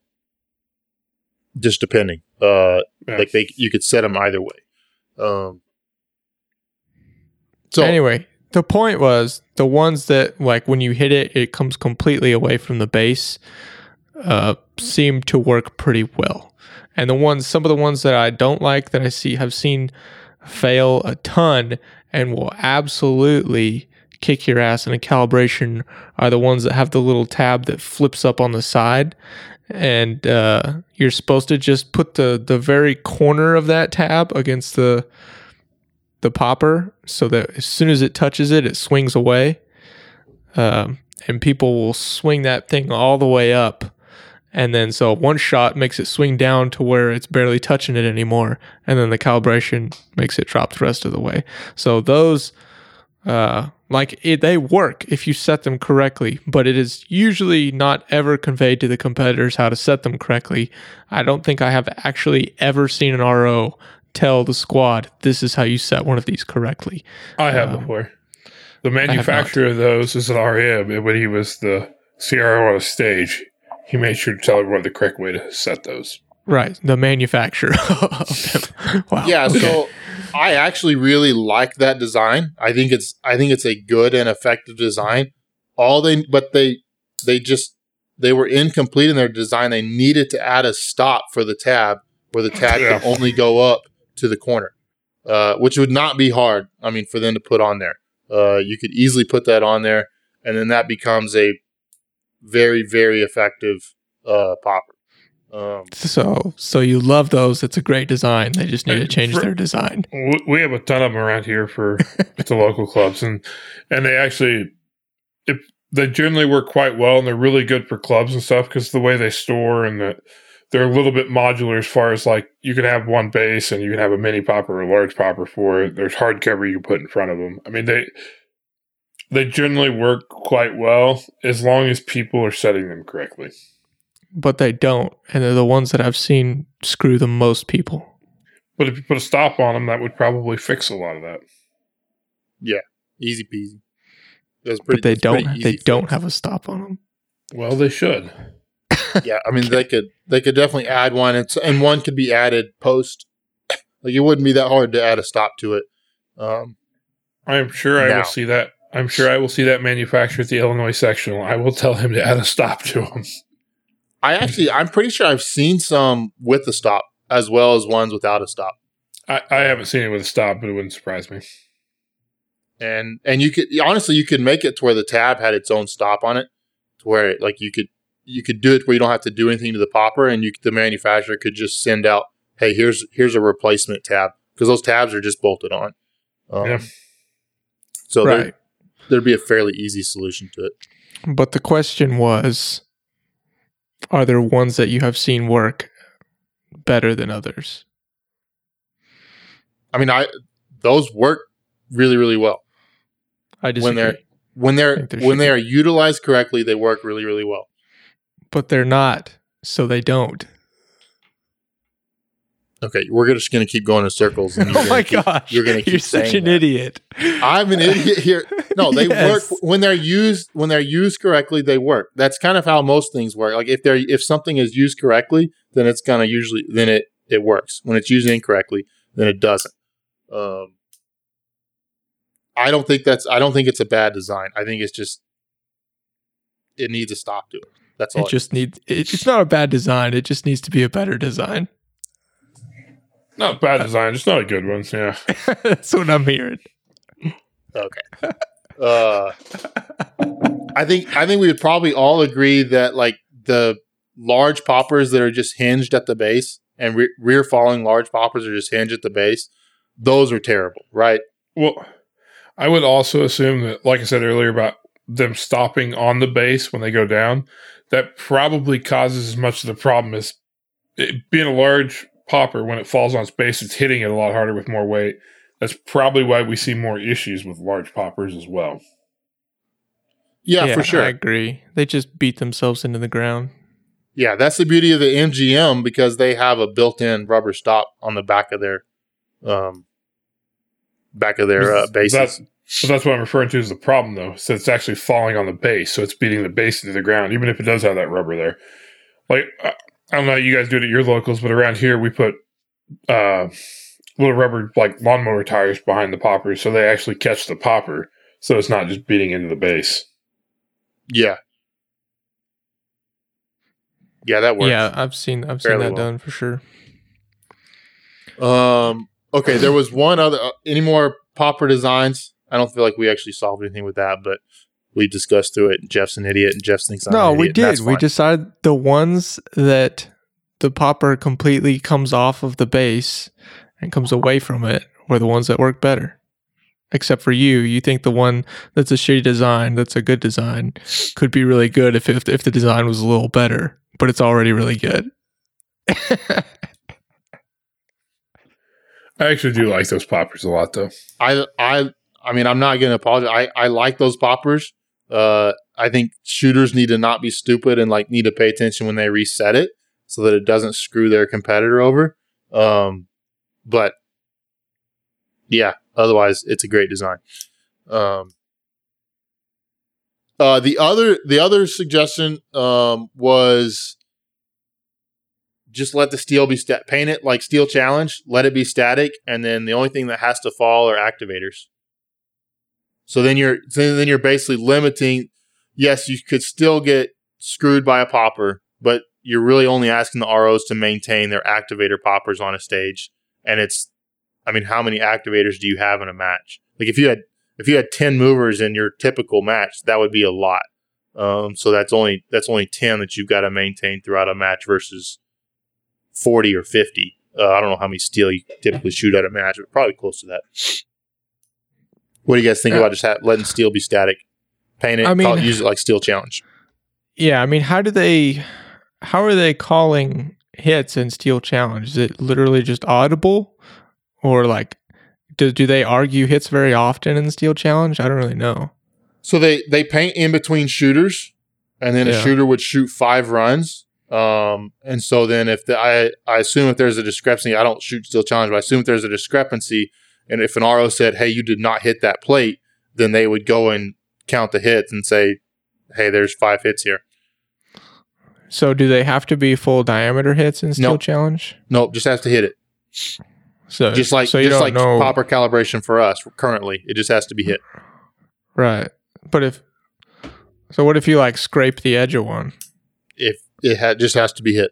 just depending. Uh, Yeah. like they you could set them either way. Um, so anyway, the point was the ones that like when you hit it, it comes completely away from the base. Uh, seem to work pretty well, and the ones, some of the ones that I don't like that I see have seen fail a ton and will absolutely kick your ass in a calibration are the ones that have the little tab that flips up on the side and uh, you're supposed to just put the the very corner of that tab against the the popper so that as soon as it touches it it swings away. Um, and people will swing that thing all the way up. And then so one shot makes it swing down to where it's barely touching it anymore. And then the calibration makes it drop the rest of the way. So those uh, like it, they work if you set them correctly, but it is usually not ever conveyed to the competitors how to set them correctly. I don't think I have actually ever seen an RO tell the squad this is how you set one of these correctly. I have Um, before. The manufacturer of those is an RM, and when he was the CRO on a stage, he made sure to tell everyone the correct way to set those. Right, the manufacturer. of them. wow. yeah, okay. so I actually really like that design. I think it's I think it's a good and effective design. All they but they they just they were incomplete in their design. They needed to add a stop for the tab where the tab Yeah. can only go up to the corner, uh, which would not be hard. I mean, for them to put on there, uh, you could easily put that on there, and then that becomes a very very effective uh, popper. Um, so so you love those. It's a great design. They just need to change for- their design. We have a ton of them around here for the local clubs, and and they actually it, they generally work quite well, and they're really good for clubs and stuff because the way they store and the they're a little bit modular as far as like you can have one base and you can have a mini popper or a large popper for it. There's hardcover you can put in front of them. I mean they they generally work quite well as long as people are setting them correctly. But they don't, and they're the ones that I've seen screw the most people. But if you put a stop on them, that would probably fix a lot of that. Yeah, easy peasy. It was pretty, but they it's don't. They don't fix. have a stop on them. Well, they should. yeah, I mean they could they could definitely add one, and, and one could be added post. Like it wouldn't be that hard to add a stop to it. Um, I'm sure I Now. will see that. I'm sure I will see that manufacturer at the Illinois sectional. I will tell him to add a stop to him. I actually I'm pretty sure I've seen some with a stop as well as ones without a stop, I, I haven't seen it with a stop, but it wouldn't surprise me. and and you could honestly you could make it to where the tab had its own stop on it, to where like you could you could do it where you don't have to do anything to the popper, and you the manufacturer could just send out, hey, here's here's a replacement tab because those tabs are just bolted on. Um, Yeah. So there, right. there'd be a fairly easy solution to it. But the question was Are there ones that you have seen work better than others? I mean, I those work really really well I disagree. when they're when they're when they are utilized correctly. They work really really well. but they're not, so they don't. Okay, we're just gonna keep going in circles. and oh my keep- gosh. you're gonna keep such an that. idiot. I'm an idiot here. No, they Yes. work when they're used when they're used correctly. They work. That's kind of how most things work. Like if they're if something is used correctly, then it's gonna usually then it it works. When it's used incorrectly, then it doesn't. Um, I don't think that's. I don't think it's a bad design. I think it's just it needs a stop to it. That's all. It just needs it, it's not a bad design, it just needs to be a better design. Not bad design, just not a good one. Yeah. That's what I'm hearing. Okay. Uh, I think I think we would probably all agree that like the large poppers that are just hinged at the base and re- rear falling large poppers are just hinged at the base. Those are terrible, right? Well, I would also assume that, like I said earlier, about them stopping on the base when they go down, that probably causes as much of the problem as it, being a large popper when it falls on its base, it's hitting it a lot harder with more weight. That's probably why we see more issues with large poppers as well. Yeah, for sure. I agree. They just beat themselves into the ground. yeah, that's the beauty of the MGM because they have a built-in rubber stop on the back of their um back of their uh, bases. That's, but that's what I'm referring to as the problem, though. So it's actually falling on the base, so it's beating the base into the ground, even if it does have that rubber there. Like I I don't know, how you guys do it at your locals, but around here we put uh, little rubber like lawnmower tires behind the poppers, so they actually catch the popper, so it's not just beating into the base. yeah, yeah, that works. Yeah, I've seen I've seen that well. done for sure. Um. Okay, there was one other. Uh, any more popper designs? I don't feel like we actually solved anything with that, but we discussed through it. Jeff's an idiot, and Jeff thinks I'm No, an we idiot, and did. We decided the ones that the popper completely comes off of the base and comes away from it were the ones that work better. Except for you, you think the one that's a shitty design, that's a good design, could be really good if if, if the design was a little better, but it's already really good. I actually do like those poppers a lot, though. I I I mean I'm not gonna apologize. I I like those poppers. Uh, I think shooters need to not be stupid and like need to pay attention when they reset it so that it doesn't screw their competitor over. Um, but yeah, otherwise it's a great design. Um, uh, the other the other suggestion um was just let the steel be stat paint it like steel challenge let it be static and then the only thing that has to fall are activators so then you're then you're basically limiting yes you could still get screwed by a popper but you're really only asking the ROs to maintain their activator poppers on a stage and it's I mean how many activators do you have in a match like if you had if you had 10 movers in your typical match that would be a lot um, so that's only that's only 10 that you've got to maintain throughout a match versus 40 or 50. Uh, I don't know how many steel you typically shoot at a match, but probably close to that. What do you guys think Yeah. about just ha- letting steel be static? Paint it, I mean- call use it like steel challenge. Yeah, I mean, how do they? How are they calling hits in Steel Challenge? Is it literally just audible, or like, do do they argue hits very often in Steel Challenge? I don't really know. So they they paint in between shooters, and then a shooter would shoot five runs. Um, and so then if the, I I assume if there's a discrepancy, I don't shoot steel challenge, but I assume if there's a discrepancy, and if an RO said, "Hey, you did not hit that plate," then they would go and count the hits and say, "Hey, there's five hits here." So do they have to be full diameter hits in Steel Nope. Challenge? Nope, just has to hit it. So Just like so just like know, popper calibration for us currently, it just has to be hit. right? But if so, what if you like scrape the edge of one? If it ha- just has to be hit.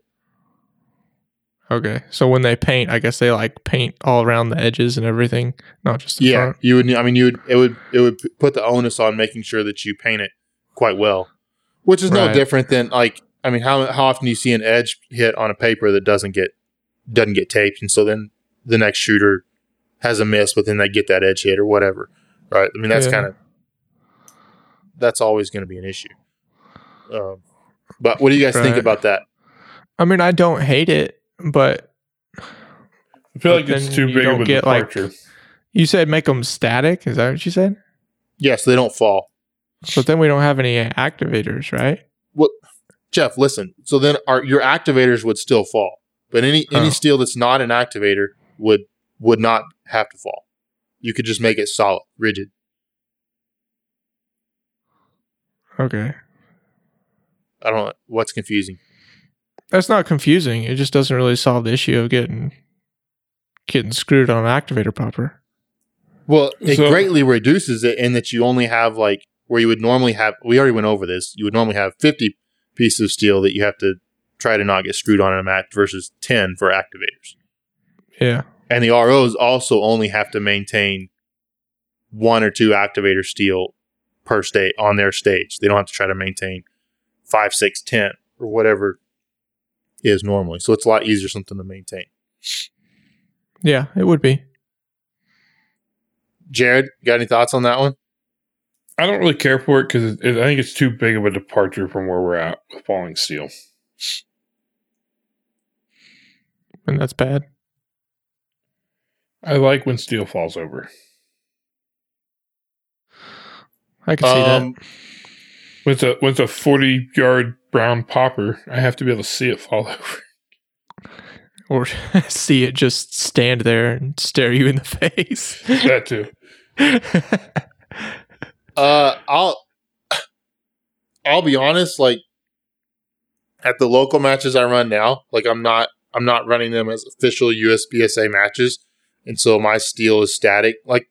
Okay, so when they paint, I guess they like paint all around the edges and everything, not just the Yeah, front. you would. I mean, you would. It would. It would put the onus on making sure that you paint it quite well, which is no different than like. I mean, how how often do you see an edge hit on a paper that doesn't get doesn't get taped, and so then the next shooter has a miss, but then they get that edge hit or whatever, right? I mean, that's Yeah. kind of that's always going to be an issue. Um, but what do you guys think about that? I mean, I don't hate it, but I feel like it's too big of a get, like- you said make them static. Is that what you said? Yes, they don't fall. But then we don't have any activators, right? Jeff, listen. So then our your activators would still fall, but any any Oh. steel that's not an activator would would not have to fall. You could just make it solid, rigid. Okay. I don't know what's confusing. That's not confusing. It just doesn't really solve the issue of getting getting screwed on an activator popper. Well, it So- greatly reduces it in that you only have like where you would normally have. We already went over this. You would normally have fifty pieces of steel that you have to try to not get screwed on in a match versus ten for activators. Yeah. And the ROs also only have to maintain one or two activator steel per state on their stage. They don't have to try to maintain five, six, ten, or whatever is normally. So it's a lot easier something to maintain. Yeah, it would be. Jarod, got any thoughts on that one? I don't really care for it because I think it's too big of a departure from where we're at with falling steel. And that's bad. I like when steel falls over. I can see Um, With a with a forty yard brown popper, I have to be able to see it fall over. or see it just stand there and stare you in the face. That too. Uh, I'll I'll be honest. Like at the local matches I run now, like I'm not I'm not running them as official USPSA matches, and so my steel is static. Like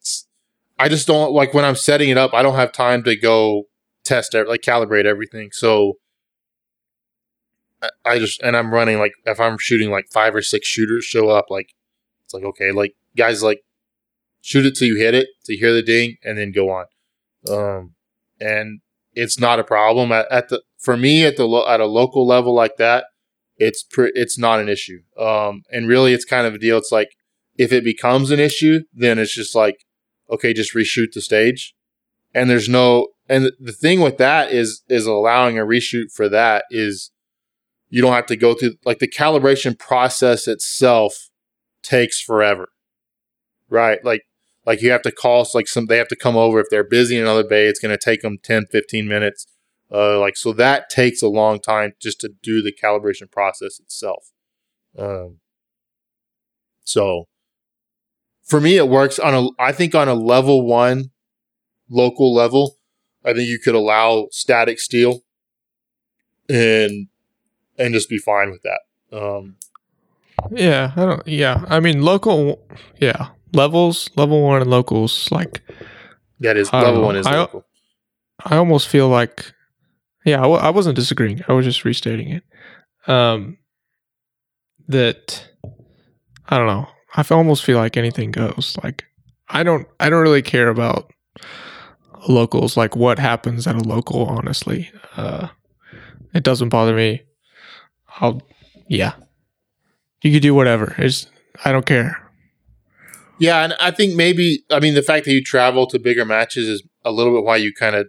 I just don't like when I'm setting it up. I don't have time to go test like calibrate everything. So I, just and I'm running like if I'm shooting like five or six shooters show up, like it's like okay, like guys like shoot it till you hit it, you hear the ding, and then go on. Um, and it's not a problem at, at the for me at the lo- at a local level like that. It's pre- it's not an issue. Um, and really, it's kind of a deal. It's like if it becomes an issue, then it's just like okay, just reshoot the stage. And there's no and the thing with that is is allowing a reshoot for that is you don't have to go through like the calibration process itself takes forever. Right? Like like you have to call like some they have to come over if they're busy in another bay it's going to take them 10 15 minutes uh, like so that takes a long time just to do the calibration process itself um, so for me it works on a i think on a level one local level i think you could allow static steel and and just be fine with that um, yeah, I don't. Yeah, I mean local. Yeah, levels, level one and locals. Like that is I level one is I- local I almost feel like, yeah, I, w- I wasn't disagreeing. I was just restating it. Um, that I don't know. I f- almost feel like anything goes. Like I don't. I don't really care about locals. Like what happens at a local. Honestly, uh, it doesn't bother me. I'll. Yeah, you could do whatever. It's. I don't care. Yeah, and I think maybe I mean the fact that you travel to bigger matches is a little bit why you kind of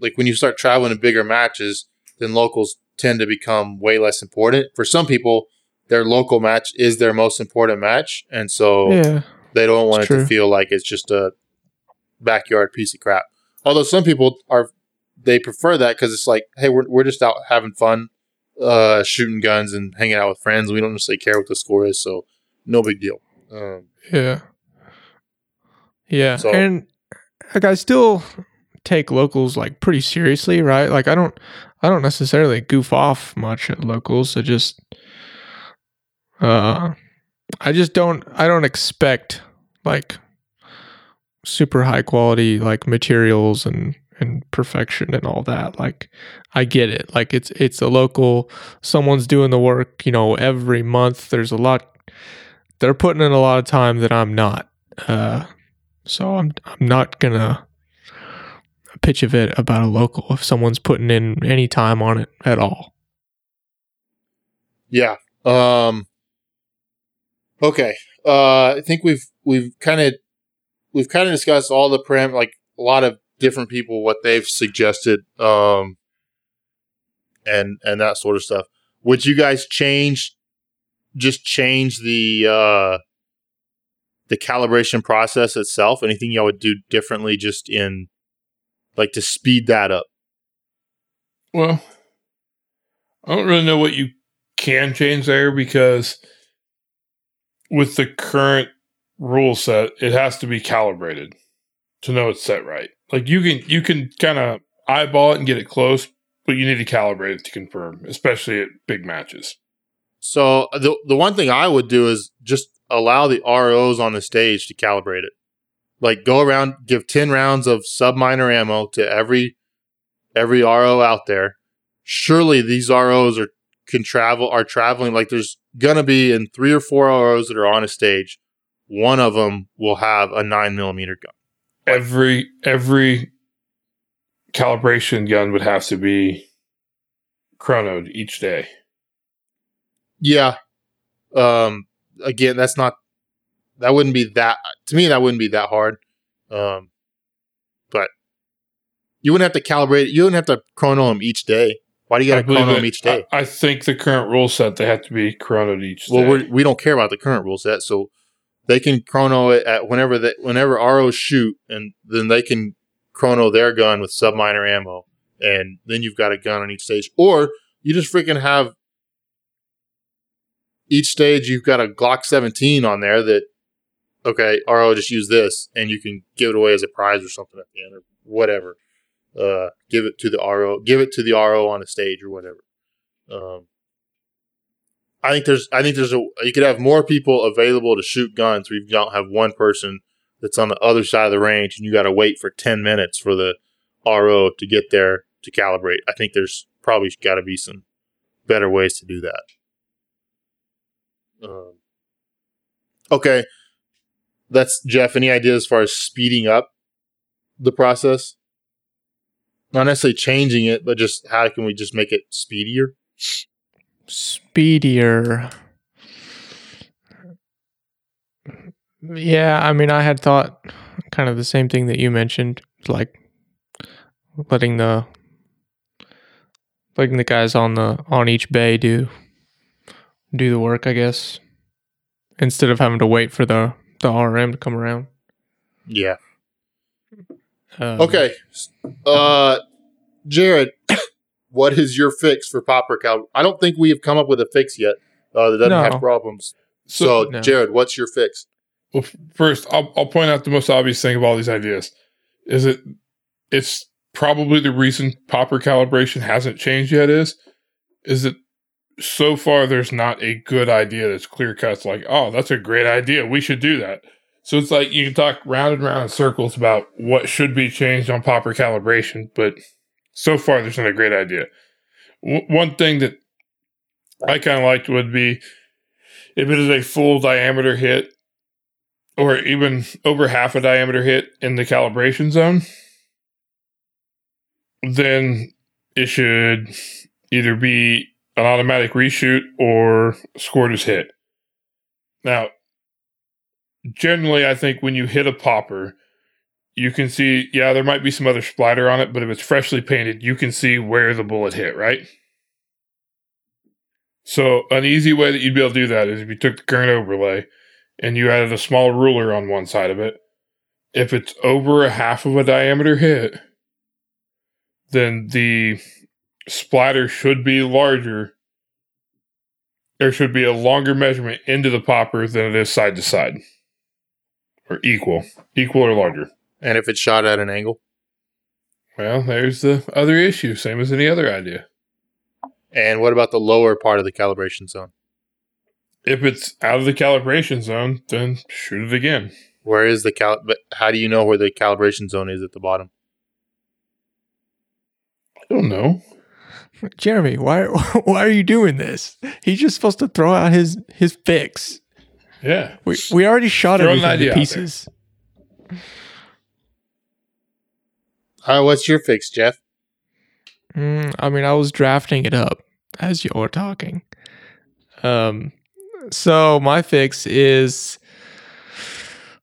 like when you start traveling to bigger matches, then locals tend to become way less important. For some people, their local match is their most important match, and so Yeah. they don't want it true. to feel like it's just a backyard piece of crap. Although some people are they prefer that because it's like, hey, we're we're just out having fun, uh, shooting guns and hanging out with friends. We don't necessarily care what the score is, so no big deal. Um, Yeah. Yeah. So- and like I still take locals like pretty seriously, right? Like I don't I don't necessarily goof off much at locals. I just uh I just don't I don't expect like super high quality like materials and and perfection and all that. Like I get it. Like it's it's a local someone's doing the work, you know, every month there's a lot they're putting in a lot of time that I'm not. Uh, so I'm I'm not gonna pitch a fit about a local if someone's putting in any time on it at all. Yeah. Um Okay. Uh I think we've we've kind of we've kind of discussed all the param like a lot of different people what they've suggested um and and that sort of stuff. Would you guys change just change the uh the calibration process itself? Anything y'all would do differently just in like to speed that up? Well, I don't really know what you can change there because with the current rule set, it has to be calibrated to know it's set right. Like you can you can kind of eyeball it and get it close, but you need to calibrate it to confirm, especially at big matches. So uh, the the one thing I would do is just allow the ROs on the stage to calibrate it. Like go around, give ten rounds of subminor ammo to every every RO out there. Surely these ROs are can travel are traveling. Like there's gonna be in three or four ROs that are on a stage. One of them will have a nine millimeter gun. Every every calibration gun would have to be chronoed each day. Yeah. Um. Again, that's not. That wouldn't be that. To me, that wouldn't be that hard. Um. But you wouldn't have to calibrate. it. You wouldn't have to chrono them each day. Why do you got to chrono them each day? I, I think the current rule set they have to be chronoed each well, day. we're, we don't care about the current rule set, so they can chrono it at whenever that whenever ROs shoot, and then they can chrono their gun with subminor ammo, and then you've got a gun on each stage, or you just freaking have each stage you've got a Glock 17 on there that okay, RO just use this and you can give it away as a prize or something at the end or whatever. Uh, give it to the RO, give it to the RO on a stage or whatever. Um, I think there's, I think there's a, you could have more people available to shoot guns where you don't have one person that's on the other side of the range and you got to wait for 10 minutes for the RO to get there to calibrate. I think there's probably got to be some better ways to do that. Um, okay. That's Jeff. Any ideas as far as speeding up the process? Not necessarily changing it, but just how can we just make it speedier? Speedier. Yeah, I mean, I had thought kind of the same thing that you mentioned, like letting the letting the guys on the on each bay do do the work, I guess, instead of having to wait for the the RM to come around. Yeah. Um, Okay. Uh, Jarod, what is your fix for popper cal? I don't think we have come up with a fix yet. Uh, that doesn't No. have problems. So, So, No. Jarod, what's your fix? well, first, I'll, I'll point out the most obvious thing of all these ideas is that it's probably the reason popper calibration hasn't changed yet is is that so far there's not a good idea that's clear cut. It's like, oh, that's a great idea. We should do that. So it's like you can talk round and round in circles about what should be changed on popper calibration, but so far there's not a great idea. W- one thing that I kind of liked would be if it is a full diameter hit or even over half a diameter hit in the calibration zone, then it should either be an automatic reshoot or scored as hit. Now, generally, I think when you hit a popper, you can see, yeah, there might be some other splatter on it, but if it's freshly painted, you can see where the bullet hit, right? So, an easy way that you'd be able to do that is if you took the current overlay and you added a small ruler on one side of it. If it's over a half of a diameter hit, then the splatter should be larger. There should be a longer measurement into the popper than it is side to side. Or equal. Equal or larger. And if it's shot at an angle? Well, there's the other issue, same as any other idea. And what about the lower part of the calibration zone? If it's out of the calibration zone, then shoot it again. Where is the cal? But how do you know where the calibration zone is at the bottom? I don't know. Jeremy, why why are you doing this? He's just supposed to throw out his his fix. Yeah. We we already shot Throw an everything to there. pieces. Uh, what's your fix, Jeff? Mm, I mean, I was drafting it up as you were talking. Um, so my fix is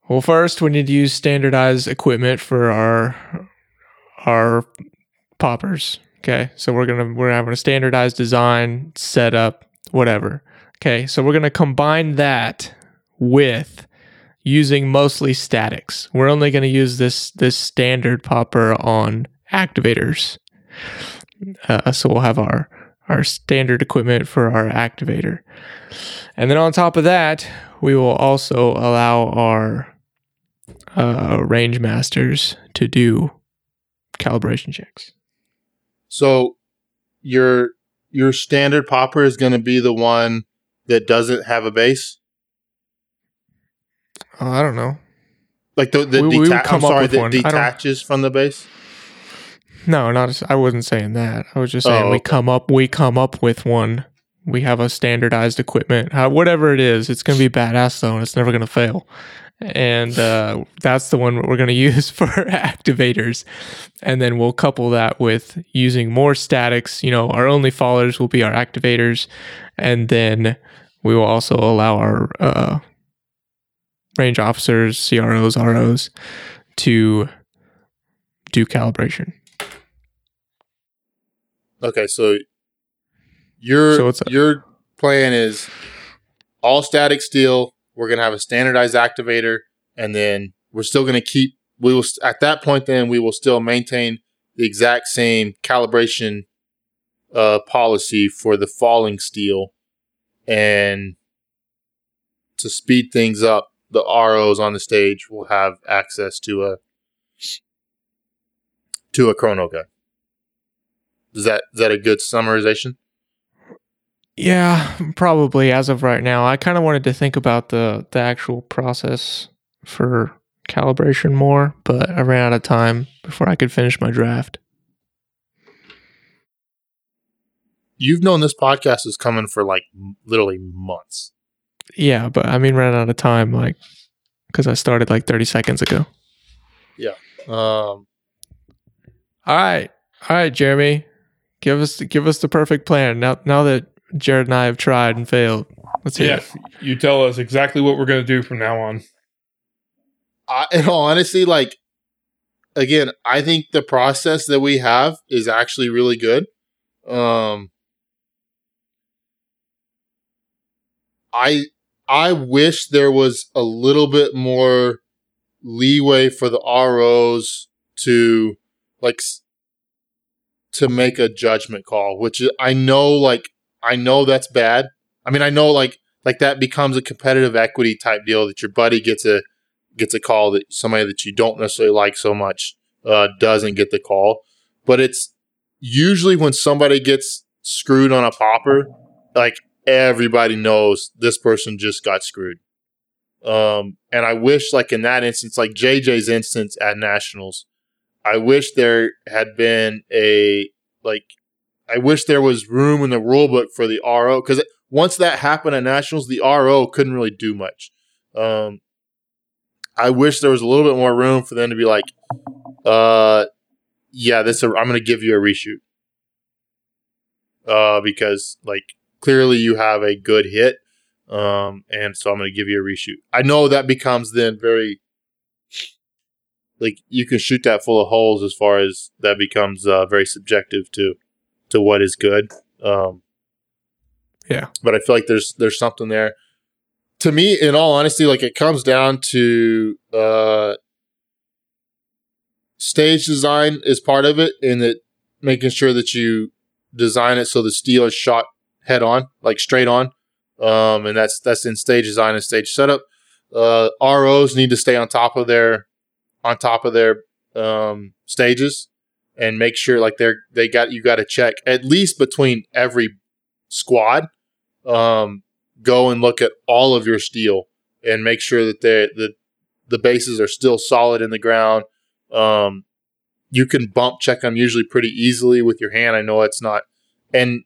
well, first we need to use standardized equipment for our our poppers. Okay, so we're gonna we're having a standardized design, setup, whatever. Okay, so we're gonna combine that with using mostly statics. We're only gonna use this this standard popper on activators. Uh, so we'll have our our standard equipment for our activator, and then on top of that, we will also allow our uh, range masters to do calibration checks. So your your standard popper is going to be the one that doesn't have a base, Oh, I don't know. like the the We- we deta- up sorry, one. Detaches from the base. No, not. I wasn't saying that. I was just saying Oh, we come up. We come up with one. We have a standardized equipment. How, whatever it is, it's going to be badass though, and it's never going to fail. And uh, that's the one we're going to use for activators. And then we'll couple that with using more statics. You know, our only followers will be our activators, and then we will also allow our uh, range officers, CROs, ROs, to do calibration. Okay, so your So your plan is all static steel. We're gonna have a standardized activator, and then we're still gonna keep. We will at that point. Then we will still maintain the exact same calibration uh, policy for the falling steel, and to speed things up, the ROs on the stage will have access to a to a chrono gun. Is that is that a good summarization? Yeah, probably as of right now. I kind of wanted to think about the the actual process for calibration more, but I ran out of time before I could finish my draft. You've known this podcast is coming for like literally months. Yeah, but I mean ran out of time like cuz I started like 30 seconds ago. Yeah. Um, All right. All right, Jeremy. Give us give us the perfect plan. Now now that Jarod and I have tried and failed. Let's hear Yeah, it. you tell us exactly what we're going to do from now on. I, in all honesty, like again, I think the process that we have is actually really good. Um, I I wish there was a little bit more leeway for the ROs to like to make a judgment call, which I know like I know that's bad. I mean, I know like like that becomes a competitive equity type deal that your buddy gets a gets a call that somebody that you don't necessarily like so much uh, doesn't get the call. But it's usually when somebody gets screwed on a popper, like everybody knows this person just got screwed. Um, and I wish, like in that instance, like JJ's instance at Nationals, I wish there had been a like, I wish there was room in the rule book for the RO because once that happened at Nationals, the RO couldn't really do much. Um, I wish there was a little bit more room for them to be like, uh, yeah, this I'm going to give you a reshoot. Uh, because like clearly you have a good hit, um, and so I'm going to give you a reshoot. I know that becomes then very like you can shoot that full of holes as far as that becomes uh, very subjective to to what is good. Um, Yeah. but I feel like there's there's something there. To me, in all honesty, like it comes down to uh, stage design is part of it, and that making sure that you design it so the steel is shot head on, like straight on, um, and that's that's in stage design and stage setup. Uh, ROs need to stay on top of their on top of their um, stages and make sure like they're they got you got to check at least between every squad. Um, go and look at all of your steel and make sure that they the the bases are still solid in the ground. Um, you can bump check them usually pretty easily with your hand. I know it's not, and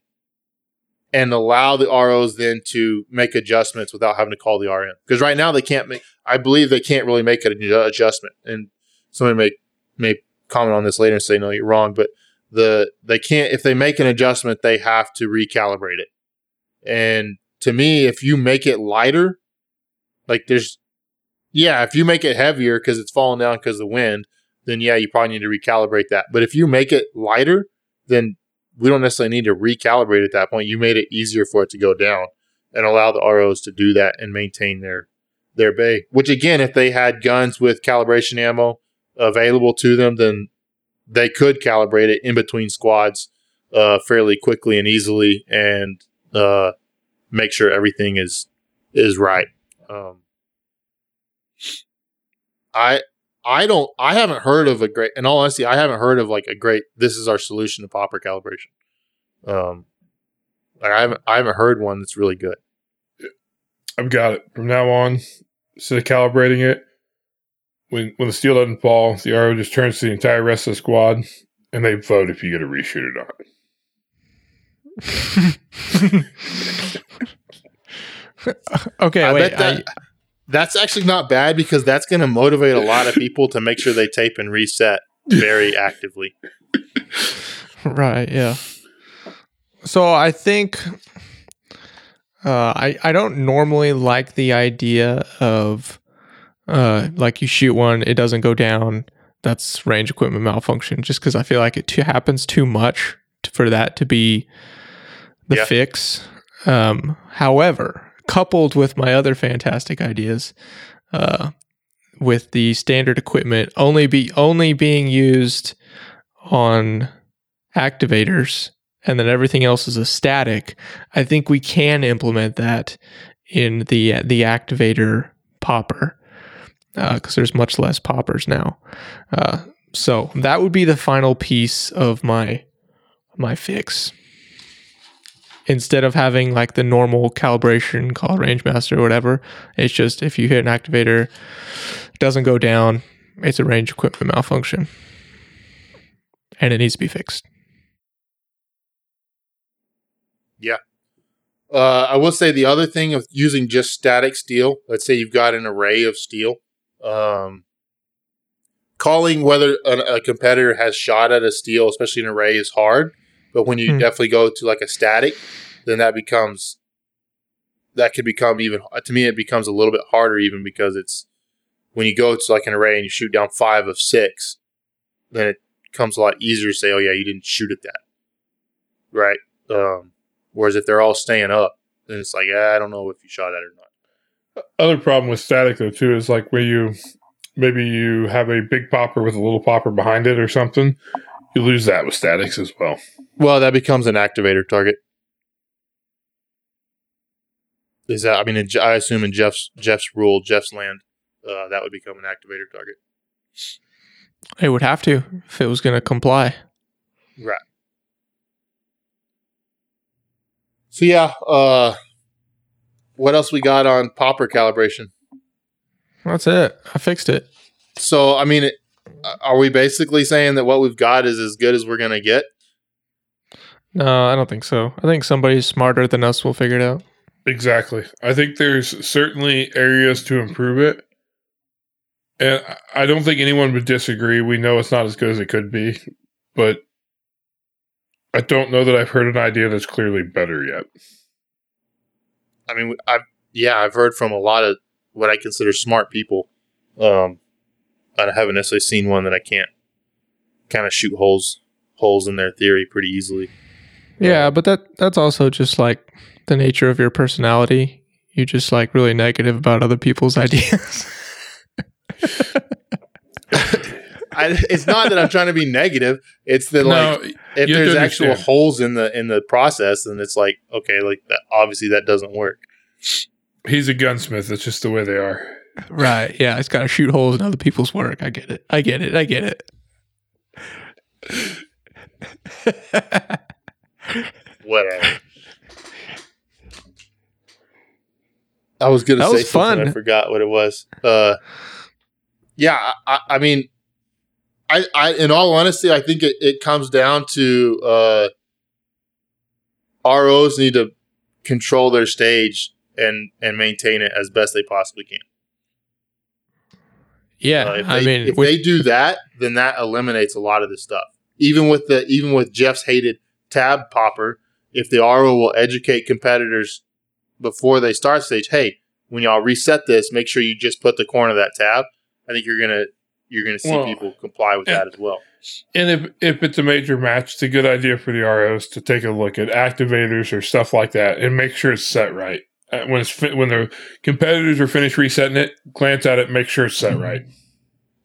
and allow the ROs then to make adjustments without having to call the RM because right now they can't make. I believe they can't really make an adjustment, and somebody may may comment on this later and say no, you're wrong, but the they can't if they make an adjustment they have to recalibrate it, and to me if you make it lighter, like there's yeah if you make it heavier because it's falling down because of the wind, then yeah you probably need to recalibrate that. But if you make it lighter, then we don't necessarily need to recalibrate at that point. You made it easier for it to go down and allow the ROs to do that and maintain their their bay. Which again, if they had guns with calibration ammo available to them, then they could calibrate it in between squads uh, fairly quickly and easily, and uh, make sure everything is is right. Um, I I don't I haven't heard of a great in all honesty, I haven't heard of like a great this is our solution to popper calibration. Um like I haven't I haven't heard one that's really good. I've got it. From now on, instead of calibrating it, when when the steel doesn't fall, the RO just turns to the entire rest of the squad, and they vote if you get a reshoot or not. okay, I wait. bet that that's actually not bad because that's going to motivate a lot of people to make sure they tape and reset very actively. Right, yeah. So I think uh, I I don't normally like the idea of uh, like you shoot one, it doesn't go down. That's range equipment malfunction. Just because I feel like it too happens too much for that to be the Yeah. fix. Um, however, coupled with my other fantastic ideas, uh, with the standard equipment only be only being used on activators and then everything else is a static, I think we can implement that in the the activator popper because there's much less poppers now. Uh, so that would be the final piece of my my fix. Instead of having like the normal calibration called Rangemaster or whatever, it's just if you hit an activator, it doesn't go down, it's a range equipment malfunction. And it needs to be fixed. Yeah. Uh, I will say the other thing of using just static steel. Let's say you've got an array of steel. Um, calling whether a, a competitor has shot at a steel, especially an array, is hard. But when you Hmm. definitely go to like a static, then that becomes that could become even to me. It becomes a little bit harder even because it's when you go to like an array and you shoot down five of six, then it comes a lot easier to say, "Oh yeah, you didn't shoot at that," right? Um, whereas if they're all staying up, then it's like, ah, I don't know if you shot at it or not. Other problem with static though too is like where you maybe you have a big popper with a little popper behind it or something. You lose that with statics as well. Well, that becomes an activator target. Is that? I mean, in, I assume in Jeff's Jeff's rule, Jeff's land, uh, that would become an activator target. It would have to if it was going to comply. Right. So yeah, uh, what else we got on popper calibration? That's it. I fixed it. So I mean, it, are we basically saying that what we've got is as good as we're gonna get? No, I don't think so. I think somebody smarter than us will figure it out. Exactly. I think there's certainly areas to improve it. And I- I don't think anyone would disagree. We know it's not as good as it could be, but I don't know that I've heard an idea that's clearly better yet. I mean, I've yeah, I've heard from a lot of what I consider smart people. Um, I haven't necessarily seen one that I can't kind of shoot holes holes in their theory pretty easily. Yeah, but that that's also just like the nature of your personality. You just like really negative about other people's ideas. I, it's not that I'm trying to be negative. It's that like if there's actual holes in the in the process, then it's like okay, like that, obviously that doesn't work. he's a gunsmith. That's just the way they are. Right. Yeah, it's got to shoot holes in other people's work. I get it. I get it. I get it. Whatever. I was gonna That say was something. I forgot what it was. Uh, yeah, I, I- I mean, I, I, in all honesty, I think it, it comes down to uh, ROs need to control their stage and and maintain it as best they possibly can. Yeah, Uh, if I mean, if they do that, then that eliminates a lot of this stuff. Even with the even with Jeff's hated tab popper, if the RO will educate competitors before they start stage, hey, when y'all reset this, make sure you just put the corner of that tab. I think you're gonna you're gonna see Well, people comply with yeah. that as well. And if if it's a major match, it's a good idea for the ROs to take a look at activators or stuff like that and make sure it's set right. Uh, when it's fi- when the competitors are finished resetting it, glance at it, make sure it's set right.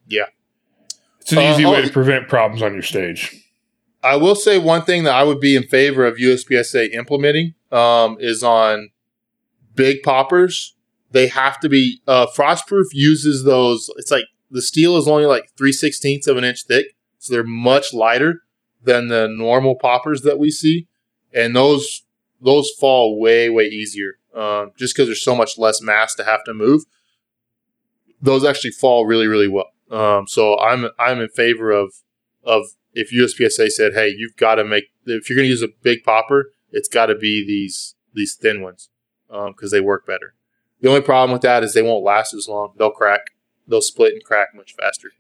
Yeah. it's an Uh, easy oh, way to prevent problems on your stage. I will say one thing that I would be in favor of USPSA implementing um, is on big poppers. They have to be uh, frostproof. Uses those. It's like the steel is only like three sixteenths of an inch thick, so they're much lighter than the normal poppers that we see, and those those fall way way easier. Um, just because there's so much less mass to have to move, those actually fall really really well. Um, so I'm I'm in favor of of if USPSA said, "Hey, you've got to make if you're going to use a big popper, it's got to be these these thin ones because they work better." The only problem with that is they won't last as long. They'll crack. They'll split and crack much faster.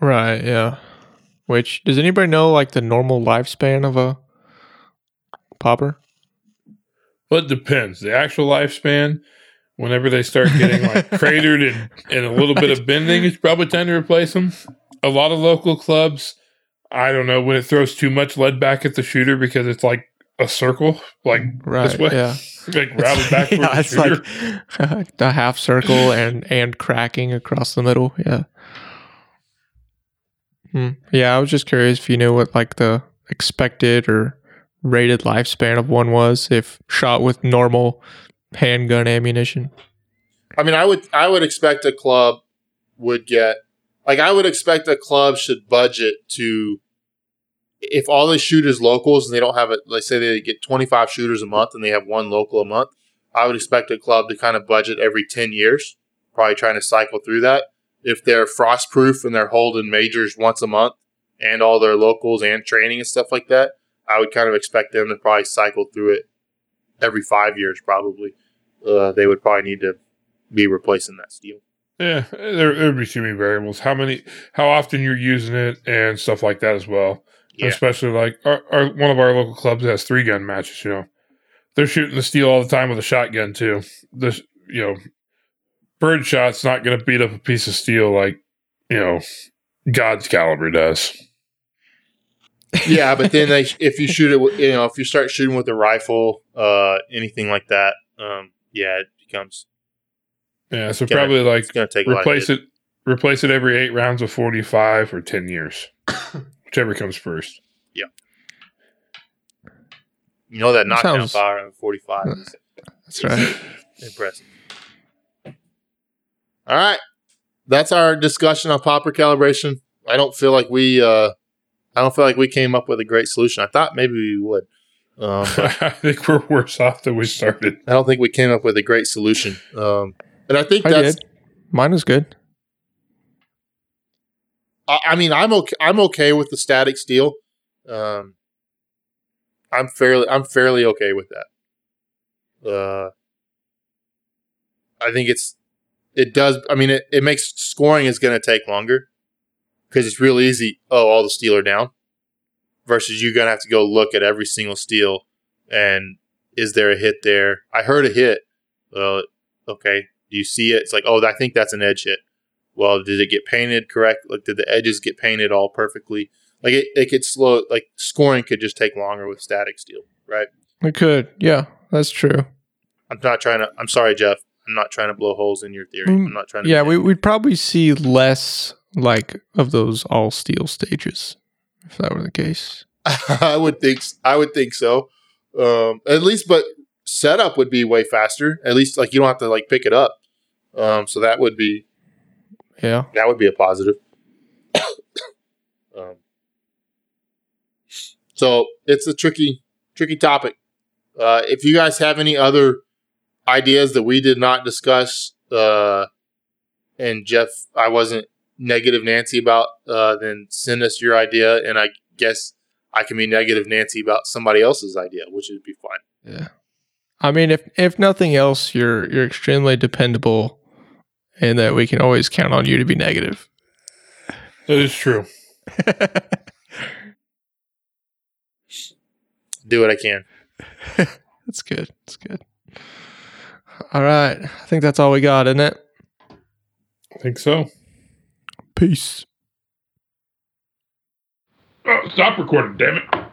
right. Yeah. Which does anybody know like the normal lifespan of a popper? Well, it depends. The actual lifespan, whenever they start getting like cratered and, and a little bit of bending, it's probably time to replace them. A lot of local clubs, I don't know, when it throws too much lead back at the shooter because it's like a circle, like Right. this way, Yeah. like routed back yeah, the it's shooter. like a half circle and and cracking across the middle. Yeah. Hmm. Yeah, I was just curious if you knew what like the expected or rated lifespan of one was if shot with normal handgun ammunition. I mean, I would I would expect a club would get like I would expect a club should budget to if all they shoot is locals and they don't have it. Let's say they get twenty five shooters a month and they have one local a month. I would expect a club to kind of budget every ten years, probably trying to cycle through that. If they're frost proof and they're holding majors once a month and all their locals and training and stuff like that, I would kind of expect them to probably cycle through it every five years. Probably, uh, they would probably need to be replacing that steel. Yeah, there there would be too many variables. How many, how often you're using it, and stuff like that as well. Yeah. Especially like our, our one of our local clubs has three gun matches. You know, they're shooting the steel all the time with a shotgun too. This you know, bird shot's not going to beat up a piece of steel like you know God's caliber does. Yeah, but then they, if you shoot it, you know, if you start shooting with a rifle, uh, anything like that, um, yeah, it becomes Yeah, so Gonna- probably like going to take a lot replace hit. it replace it every eight rounds of 45 or 10 years whichever comes first Yeah. You know that knockdown Sounds- power on forty five That's right. impressive. All right, that's our discussion on popper calibration. I don't feel like we, uh, I don't feel like we came up with a great solution. I thought maybe we would. Um, i think we're worse off than we started I don't think we came up with a great solution. Um, and I think I that's did. Mine is good. I, I mean, I'm okay. I'm okay with the static steel. Um, I'm fairly, I'm fairly okay with that. Uh, I think it's, it does. I mean, it, it makes scoring is going to take longer because it's real easy. Oh, all the steel are down. Versus you're to have to go look at every single steel and is there a hit there? I heard a hit. Well, okay. Do you see it? It's like, oh, I think that's an edge hit well, did it get painted correct? Like, did the edges get painted all perfectly? Like, it, it could slow, like, scoring could just take longer with static steel, right? It could. Yeah, that's true. I'm not trying to, I'm sorry, Jeff. I'm not trying to blow holes in your theory. I'm not trying to. Yeah, we, we'd probably see less like of those all steel stages if that were the case. I would think, I would think so. Um, at least, but setup would be way faster. At least, like, you don't have to, like, pick it up. Um, so that would be, Yeah. that would be a positive. um, so it's a tricky, tricky topic. Uh, if you guys have any other ideas that we did not discuss, uh, and Jeff, I wasn't negative Nancy about, uh, then send us your idea, and I guess I can be negative Nancy about somebody else's idea, which would be fine. Yeah. I mean, if if nothing else, you're you're extremely dependable, and that we can always count on you to be negative. that is true Do what I can. That's good. That's good. All right. I think that's all we got, isn't it? i think so Peace. stop recording damn it